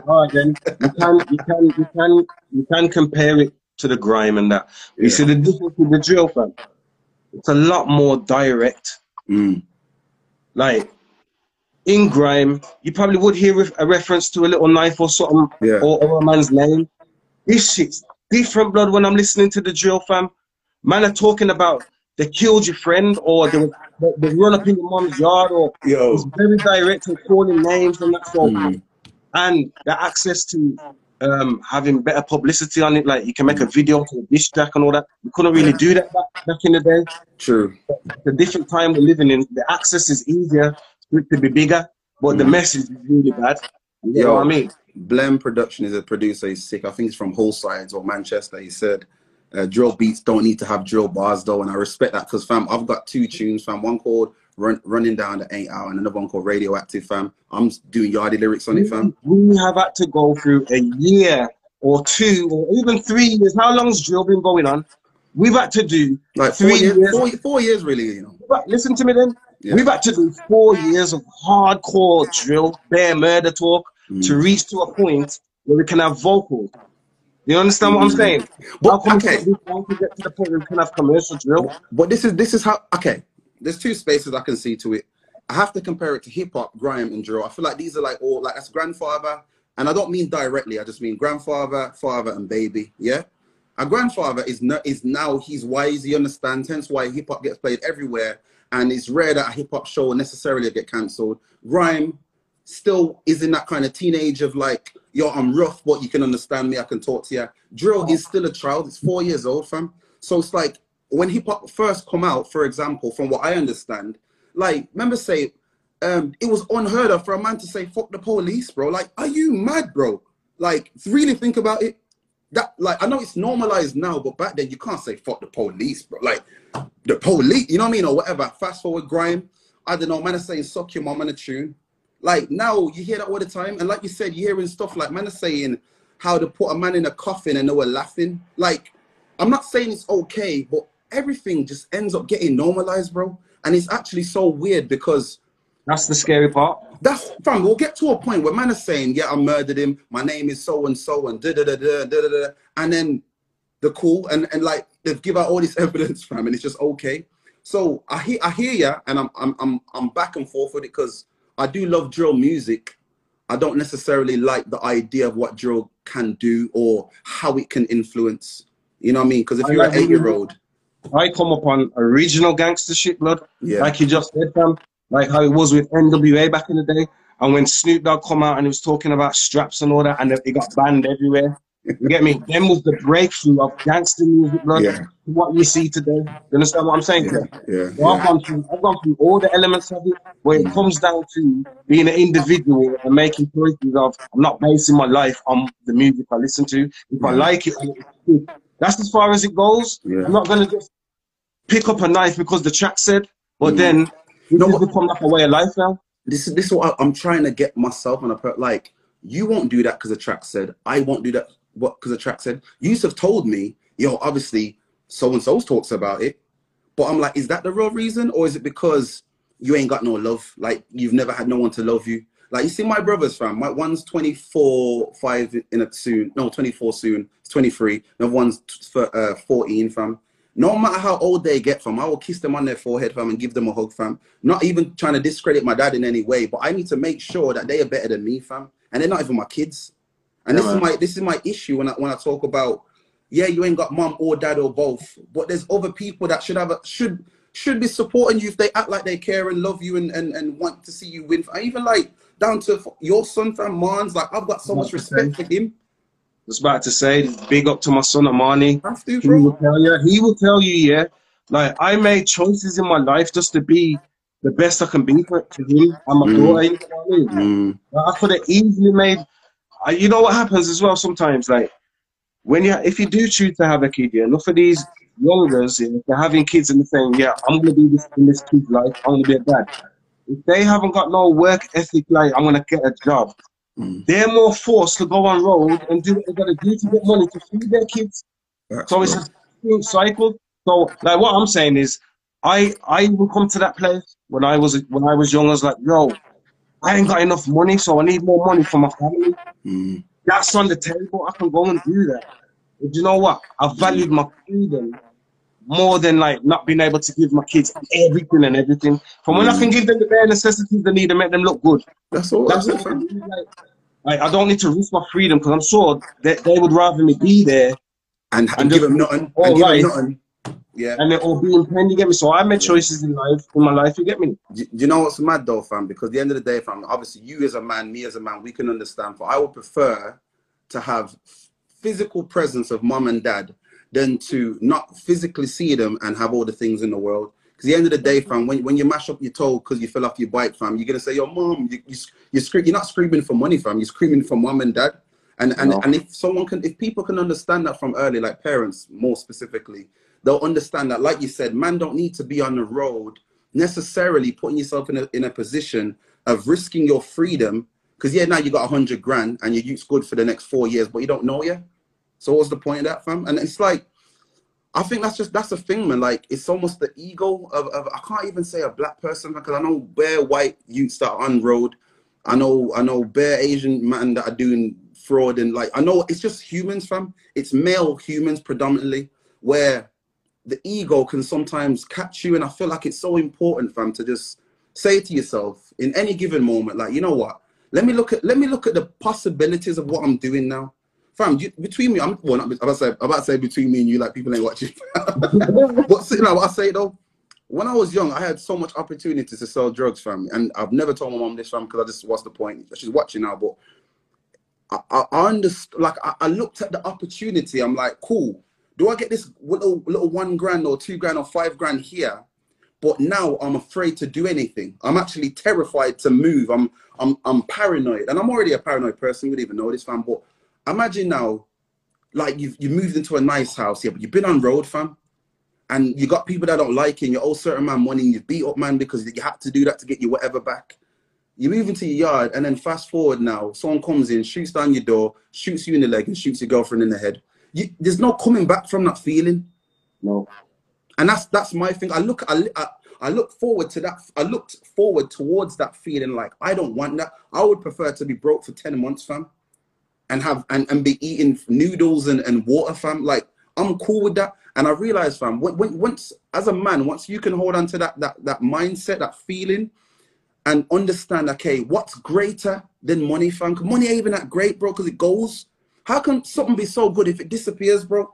You can you can you can you can compare it to the grime and that. You Yeah. see the difference with the drill fam. It's a lot more direct. Mm. Like in grime, you probably would hear a reference to a little knife or something, Yeah. or, or a man's name. This shit's different, blood. When I'm listening to the drill fam, man are talking about they killed your friend, or they, they, run up in your mom's yard, or Yo. it's very direct and calling names and that sort. Mm. And the access to um, having better publicity on it, like you can make a video to a diss track and all that. You couldn't really do that back, back in the day True. the different time we're living in, the access is easier it to be bigger, but the message is really bad. You know what I mean? Blem Production is a producer. He's sick. I think he's from Walsall or Manchester. He said, uh, drill beats don't need to have drill bars though, and I respect that because fam, I've got two tunes, fam. One called Run, "Running Down the Eight Hour" and another one called "Radioactive," fam. I'm doing yardie lyrics on it, fam. We have had to go through a year or two or even three years. How long's drill been going on? We've had to do Like four three years, years. four, four years, really. You know. But listen to me then. Yeah. We've had to do four years of hardcore drill, bare murder talk Mm. to reach to a point where we can have vocals. You understand what I'm Mm. saying? But, okay. we get to the point where we can have commercial drill? But this is this is how okay. There's two spaces I can see to it. I have to compare it to hip hop, grime, and drill. I feel like these are like all like that's grandfather, and I don't mean directly. I just mean grandfather, father, and baby. Yeah, our grandfather is not is now he's wise. He understands. Hence why hip hop gets played everywhere, and it's rare that a hip hop show will necessarily get cancelled. Grime still is in that kind of teenage of like, yo, I'm rough, but you can understand me. I can talk to you. Drill is still a child. It's four years old, fam. So it's like when hip hop first come out, for example, from what I understand, like remember say, um, it was unheard of for a man to say "fuck the police," bro. Like, are you mad, bro? Like, really think about it. That like I know it's normalized now, but back then you can't say "fuck the police," bro. Like the police, you know what I mean, or whatever. Fast forward, grime. I don't know, man is saying "suck your mom" on a tune. Like now you hear that all the time, and like you said, you're hearing stuff like man is saying how to put a man in a coffin and they were laughing. Like, I'm not saying it's okay, but everything just ends up getting normalized, bro. And it's actually so weird because That's the scary part. that's fam. We'll get to a point where man is saying, "Yeah, I murdered him. My name is so and so," and da da da da da da da, and then the cool and and like they've give out all this <laughs> evidence, fam, and it's just okay. So I hear I hear you, and I'm I'm I'm I'm back and forth with it because I do love drill music. I don't necessarily like the idea of what drill can do or how it can influence. You know what I mean? Because if I you're an eight year old, I come upon original gangster shit, blood. Yeah. Like you just said, fam. Like how it was with NWA back in the day. And when Snoop Dogg come out and he was talking about straps and all that, and it got banned everywhere. You get me? Then was the breakthrough of gangster music, blood. Yeah. What you see today. You understand what I'm saying? yeah, yeah, So I've gone through, I've gone through all the elements of it, where it comes down to being an individual and making choices of I'm not basing my life on the music I listen to. If I like it, and it's good. That's as far as it goes. Yeah. I'm not gonna just pick up a knife because the track said, but Mm. then it No, has become like a way of life now. this is this is what I'm trying to get myself on a per like you won't do that because the track said I won't do that what because the track said you have told me yo obviously so and so talks about it but I'm like is that the real reason or is it because you ain't got no love like you've never had no one to love you like you see my brothers fam my one's 24 5 in a soon no 24 soon it's 23 another one's uh, 14 fam no matter how old they get fam I will kiss them on their forehead fam and give them a hug fam not even trying to discredit my dad in any way, but I need to make sure that they are better than me, fam. And they're not even my kids. And Yeah, this man. is my this is my issue when I when I talk about, yeah, you ain't got mom or dad or both, but there's other people that should have a, should should be supporting you if they act like they care and love you and and, and want to see you win. I even like down to your son, fam, Mons. Like I've got so much respect for him. was about to say, big up to my son Amani. Have to, He will bro. tell you. He will tell you, yeah. Like I made choices in my life just to be the best I can be for to him and my Mm. daughter. You know what I mean? Mm, Like, I could have easily made. I, you know what happens as well sometimes, like when you if you do choose to have a kid, yeah, enough of these youngers, yeah, if they're having kids and they're saying, yeah, I'm gonna be this in this kid's life, I'm gonna be a dad. If they haven't got no work ethic, like I'm gonna get a job, mm. they're more forced to go on road and do what they gotta do to get money to feed their kids. Facts, So it's bro. a cycle. So like what I'm saying is, I I will come to that place when I was when I was young. I was like, yo, I ain't got enough money, so I need more money for my family. Mm, That's on the table. I can go and do that. But you know what? I valued my freedom more than like not being able to give my kids everything and everything. From when I can mm. give them the bare necessities they need and make them look good. that's all. That's That's it, what I fam. mean, like, like, I don't need to risk my freedom because I'm sure that they would rather me be there And, and And give them nothing. all And give right. him nothing. Yeah. and they're all being pain. You get me? So I made choices in life, in my life. You get me? Do you know what's mad though, fam? Because at the end of the day, fam, obviously you as a man, me as a man, we can understand. For I would prefer to have physical presence of mom and dad than to not physically see them and have all the things in the world. Because the end of the day, fam, when, when you mash up your toe because you fell off your bike, fam, you're gonna say, "Yo, mom, you, you, you're screaming. You're not screaming for money, fam. You're screaming for mom and dad." And and, No. and if someone can, if people can understand that from early, like parents more specifically, they'll understand that, like you said, man don't need to be on the road necessarily putting yourself in a in a position of risking your freedom. Because yeah, now you got a hundred grand and your youth's good for the next four years, but you don't know yet. So what's the point of that, fam? And it's like, I think that's just that's the thing, man. Like it's almost the ego of, of I can't even say a black person because I know bare white youths that are on road. I know I know bare Asian man that are doing fraud and like I know it's just humans, fam. It's male humans predominantly where the ego can sometimes catch you, and I feel like it's so important, fam, to just say to yourself in any given moment, like you know what? Let me look at let me look at the possibilities of what I'm doing now. Fam, you, between me, I'm well, not, I'm about to say, I'm about to say between me and you, like people ain't watching. but you know I say though, when I was young, I had so much opportunities to sell drugs, fam, and I've never told my mom this, fam, because I just what's the point? She's watching now, but I, I, I understood. Like I, I looked at the opportunity. I'm like, cool. Do I get this little little one grand or two grand or five grand here? But now I'm afraid to do anything. I'm actually terrified to move. I'm I'm I'm paranoid, and I'm already a paranoid person. You would even know this, fam. But imagine now, like you've you moved into a nice house, yeah, but you've been on road, fam, and you got people that don't like you, and you owe certain man money, and you beat up man because you had to do that to get your whatever back. You move into your yard, and then fast forward now, someone comes in, shoots down your door, shoots you in the leg, and shoots your girlfriend in the head. You, there's no coming back from that feeling No. and that's that's my thing. I look, I, I, I look forward to that. I looked forward towards that feeling. Like I don't want that. I would prefer to be broke for ten months, fam, and have and, and be eating noodles and, and water, fam. Like I'm cool with that. And I realized, fam, when, when, once as a man, once you can hold on to that that that mindset, that feeling, and understand, okay, what's greater than money, fam? money ain't even that great, bro, because it goes. How can something be so good if it disappears, bro?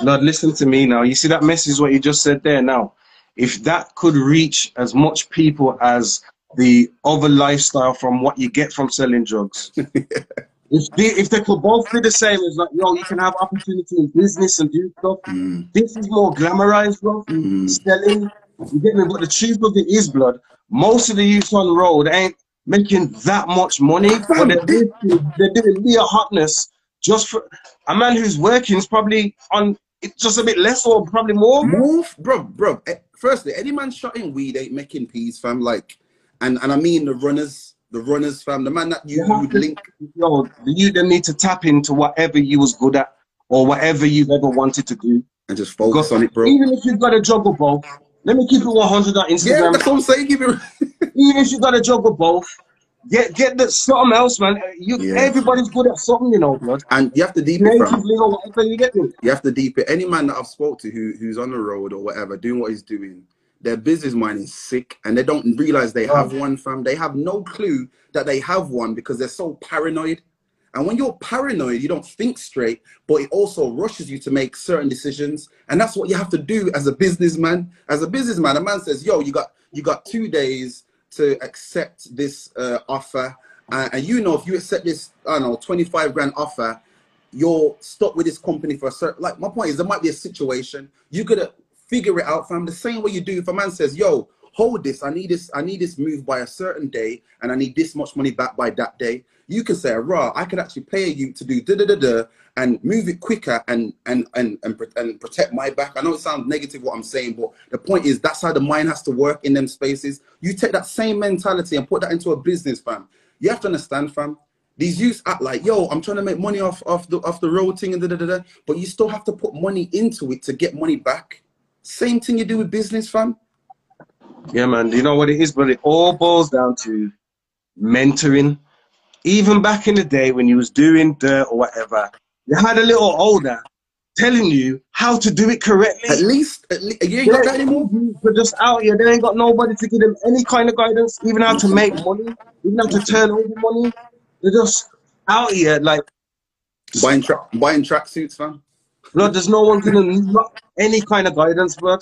Lord, listen to me now. You see that message, what you just said there now? If that could reach as much people as the other lifestyle from what you get from selling drugs. <laughs> if, they, if they could both be the same as like, yo, you can have opportunity in business and do stuff. Mm, This is more glamorized, bro. mm, Selling, you get me? But the truth of it is, blood, most of the youth on the road ain't making that much money, but they're doing, they're doing mere hotness just for a man who's working is probably on it's just a bit less or probably more. Move, bro, bro. eh, Firstly, any man shotting weed ain't making peas, fam. Like, and and I mean the runners, the runners, fam. The man that you, you would link. Yo, you then need to tap into whatever you was good at or whatever you've ever wanted to do. and just focus on it, bro. Even if you've got a juggle both, let me keep it 100 on Instagram. Yeah, that's what I'm saying. Give it. <laughs> Even if you've got a juggle both, get get the something else, man. You Yeah. everybody's good at something, you know, blood. And you have to deep it, whatever you get me. You have to deep it. Any man that I've spoke to who who's on the road or whatever, doing what he's doing, their business mind is sick, and they don't realize they have one, fam. They have no clue that they have one because they're so paranoid. And when you're paranoid, you don't think straight, but it also rushes you to make certain decisions. And that's what you have to do as a businessman. As a businessman, a man says, "Yo, you got you got two days to accept this uh, offer, uh, and you know if you accept this, I don't know, 25 grand offer, you're stuck with this company for a certain. Like my point is, there might be a situation you gotta figure it out, fam. The same way you do if a man says, "Yo, hold this. I need this. I need this move by a certain day, and I need this much money back by that day." You can say, "Raw, I could actually pay you to do da da da da and move it quicker and and and and, and protect my back." I know it sounds negative what I'm saying, but the point is that's how the mind has to work in them spaces. You take that same mentality and put that into a business, fam. You have to understand, fam. These youths act like, yo, I'm trying to make money off off the off the road thing and da da da da, but you still have to put money into it to get money back. Same thing you do with business, fam. Yeah, man. You know what it is, but it all boils down to mentoring. Even back in the day when you was doing dirt or whatever, you had a little older telling you how to do it correctly. At least, at least you ain't got that anymore. But just out here, they ain't got nobody to give them any kind of guidance, even how to make money, even how to turn over money. They're just out here like, Buying tra- buying tracksuits, fam. Blood, there's no one giving not any kind of guidance, bro.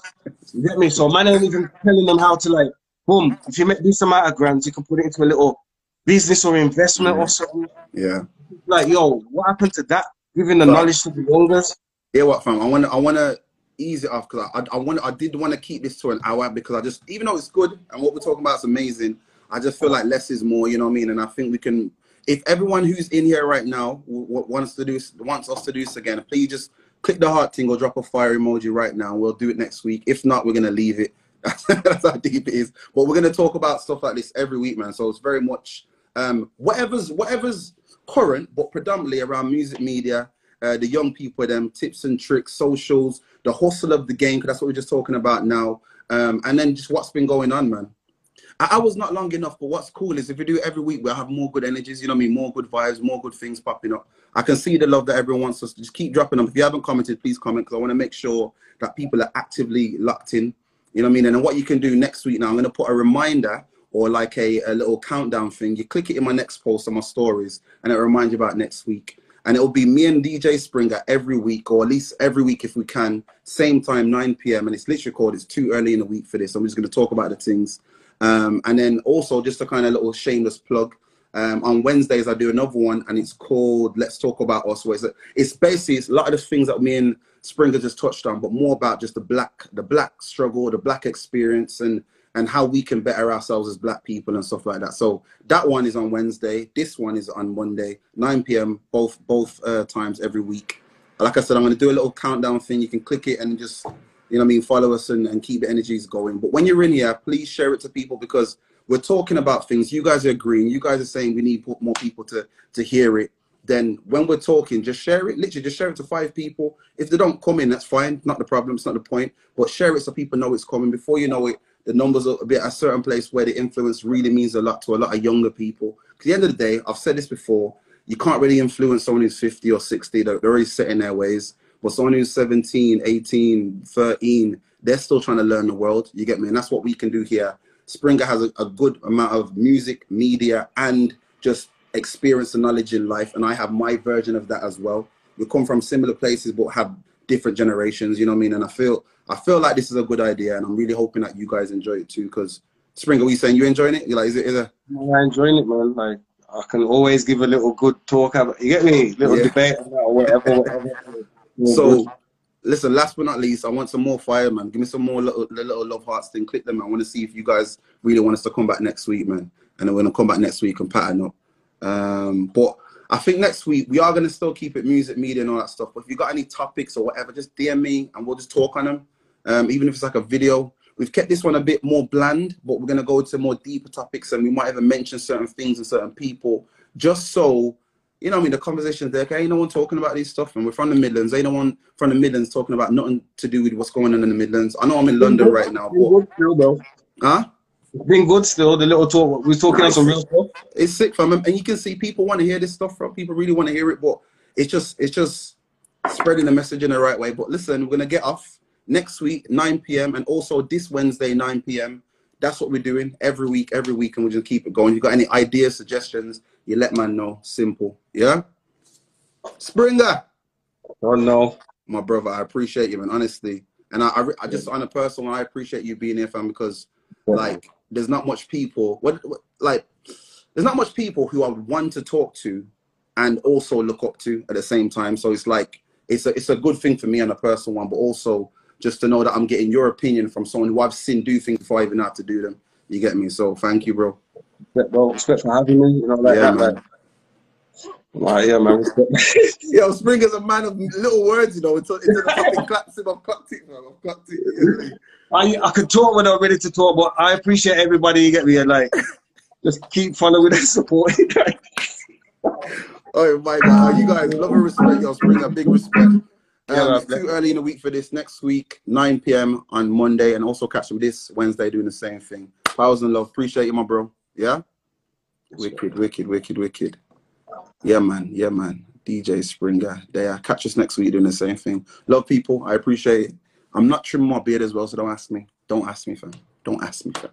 You get me? So man ain't even telling them how to like, boom, if you make this amount of grams, you can put it into a little business or investment or something. Yeah. Like, yo, what happened to that? Giving the But- knowledge to the youngers. Yeah, what fam? I wanna I wanna ease it off because I, I want I did want to keep this to an hour because I just even though it's good and what we're talking about is amazing, I just feel like less is more. You know what I mean? And I think we can. If everyone who's in here right now wants to do wants us to do this again, please just click the heart thing or drop a fire emoji right now. We'll do it next week. If not, we're gonna leave it. <laughs> That's how deep it is. But we're gonna talk about stuff like this every week, man. So it's very much um, whatever's whatever's current, but predominantly around music media, uh, the young people, them tips and tricks, socials, the hustle of the game, because that's what we're just talking about now. Um, and then just what's been going on, man. I, I was not long enough, but what's cool is if we do it every week, we'll have more good energies, you know what I mean? More good vibes, more good things popping up. I can see the love that everyone wants us to just keep dropping them. If you haven't commented, please comment because I want to make sure that people are actively locked in. You know what I mean? And what you can do next week now, I'm going to put a reminder or like a, a little countdown thing. You click it in my next post on my stories and it reminds you about next week. And it'll be me and DJ Springer every week, or at least every week if we can, same time, 9 p.m. And it's literally called, it's too early in the week for this. I'm just going to talk about the things. Um, and then also just a kind of little shameless plug. Um, on Wednesdays, I do another one, and it's called "Let's Talk About Us." Where it's, it's basically it's a lot of the things that me and Springer just touched on, but more about just the black, the black struggle, the black experience, and and how we can better ourselves as black people and stuff like that. So that one is on Wednesday. This one is on Monday, 9 p.m. Both both uh, times every week. Like I said, I'm going to do a little countdown thing. You can click it and just you know I mean, follow us and, and keep the energies going. But when you're in here, please share it to people because we're talking about things. You guys are agreeing. You guys are saying we need more people to to hear it. Then when we're talking, just share it. Literally, just share it to five people. If they don't come in, that's fine. Not the problem. It's not the point. But share it so people know it's coming. Before you know it, the numbers will be at a certain place where the influence really means a lot to a lot of younger people. At the end of the day, I've said this before, you can't really influence someone who's 50 or 60. They're, they're already set in their ways. But someone who's 17, 18, 13, they're still trying to learn the world. You get me? And that's what we can do here. Springer has a, a good amount of music, media, and just experience and knowledge in life. And I have my version of that as well. We come from similar places, but have different generations. You know what I mean? And I feel I feel like this is a good idea, and I'm really hoping that you guys enjoy it too. Because Springer, what you saying? You enjoying it? You like? Is it? Is it? I'm enjoying it, man. Like I can always give a little good talk. About, you get me? Little Yeah. debate or whatever. whatever. <laughs> So, listen, last but not least, I want some more fire, man. Give me some more little, little love hearts thing. Click them. I want to see if you guys really want us to come back next week, man. And then we're gonna come back next week and pattern up. Um, but I think next week we are gonna still keep it music, media, and all that stuff. But if you got any topics or whatever, just DM me and we'll just talk on them. Um, even if it's like a video. We've kept this one a bit more bland, but we're gonna go to more deeper topics, and we might even mention certain things and certain people, just so you know, I mean, the conversation's there. Okay, ain't no one talking about these stuff, and we're from the Midlands. Ain't no one from the Midlands talking about nothing to do with what's going on in the Midlands. I know I'm in London right now, but still, huh? Been good still. The little talk we're talking on some real stuff. It's sick, fam. And you can see people want to hear this stuff, from People really want to hear it, but it's just it's just spreading the message in the right way. But listen, we're gonna get off next week, 9 p.m. and also this Wednesday, 9 p.m. That's what we're doing every week, every week, and we'll just keep it going. If you got any ideas, suggestions, you let man know. Simple. Yeah? Springer, Oh no. my brother, I appreciate you, man, honestly. And I, I, I just on a personal, I appreciate you being here, fam, because like there's not much people what, what like there's not much people who are one to talk to and also look up to at the same time so it's like it's a it's a good thing for me on a personal one but also just to know that i'm getting your opinion from someone who i've seen do things before i even have to do them you get me so thank you bro Respect, bro. Respect for having me. You know, like Yeah, that, man. man. Like, yeah, man. Respect. <laughs> yo springer's a man of little words you know it's, it's a fucking claps him i've clocked it man i've clocked it you get? I I could talk when I'm ready to talk, but I appreciate everybody. You get me? And like, just keep following and supporting. <laughs> Oh my god, you guys love and respect your Springer, big respect. Um, Yeah, man. it's too early in the week for this. Next week, 9 p.m. on Monday, and also catch them this Wednesday doing the same thing. Powers and love. Appreciate you, my bro. Yeah? Wicked, wicked, wicked, wicked. Yeah, man. Yeah, man. DJ Springer. There. Catch us next week doing the same thing. Love people. I appreciate it. I'm not trimming my beard as well, so don't ask me. Don't ask me, fam. Don't ask me, fam.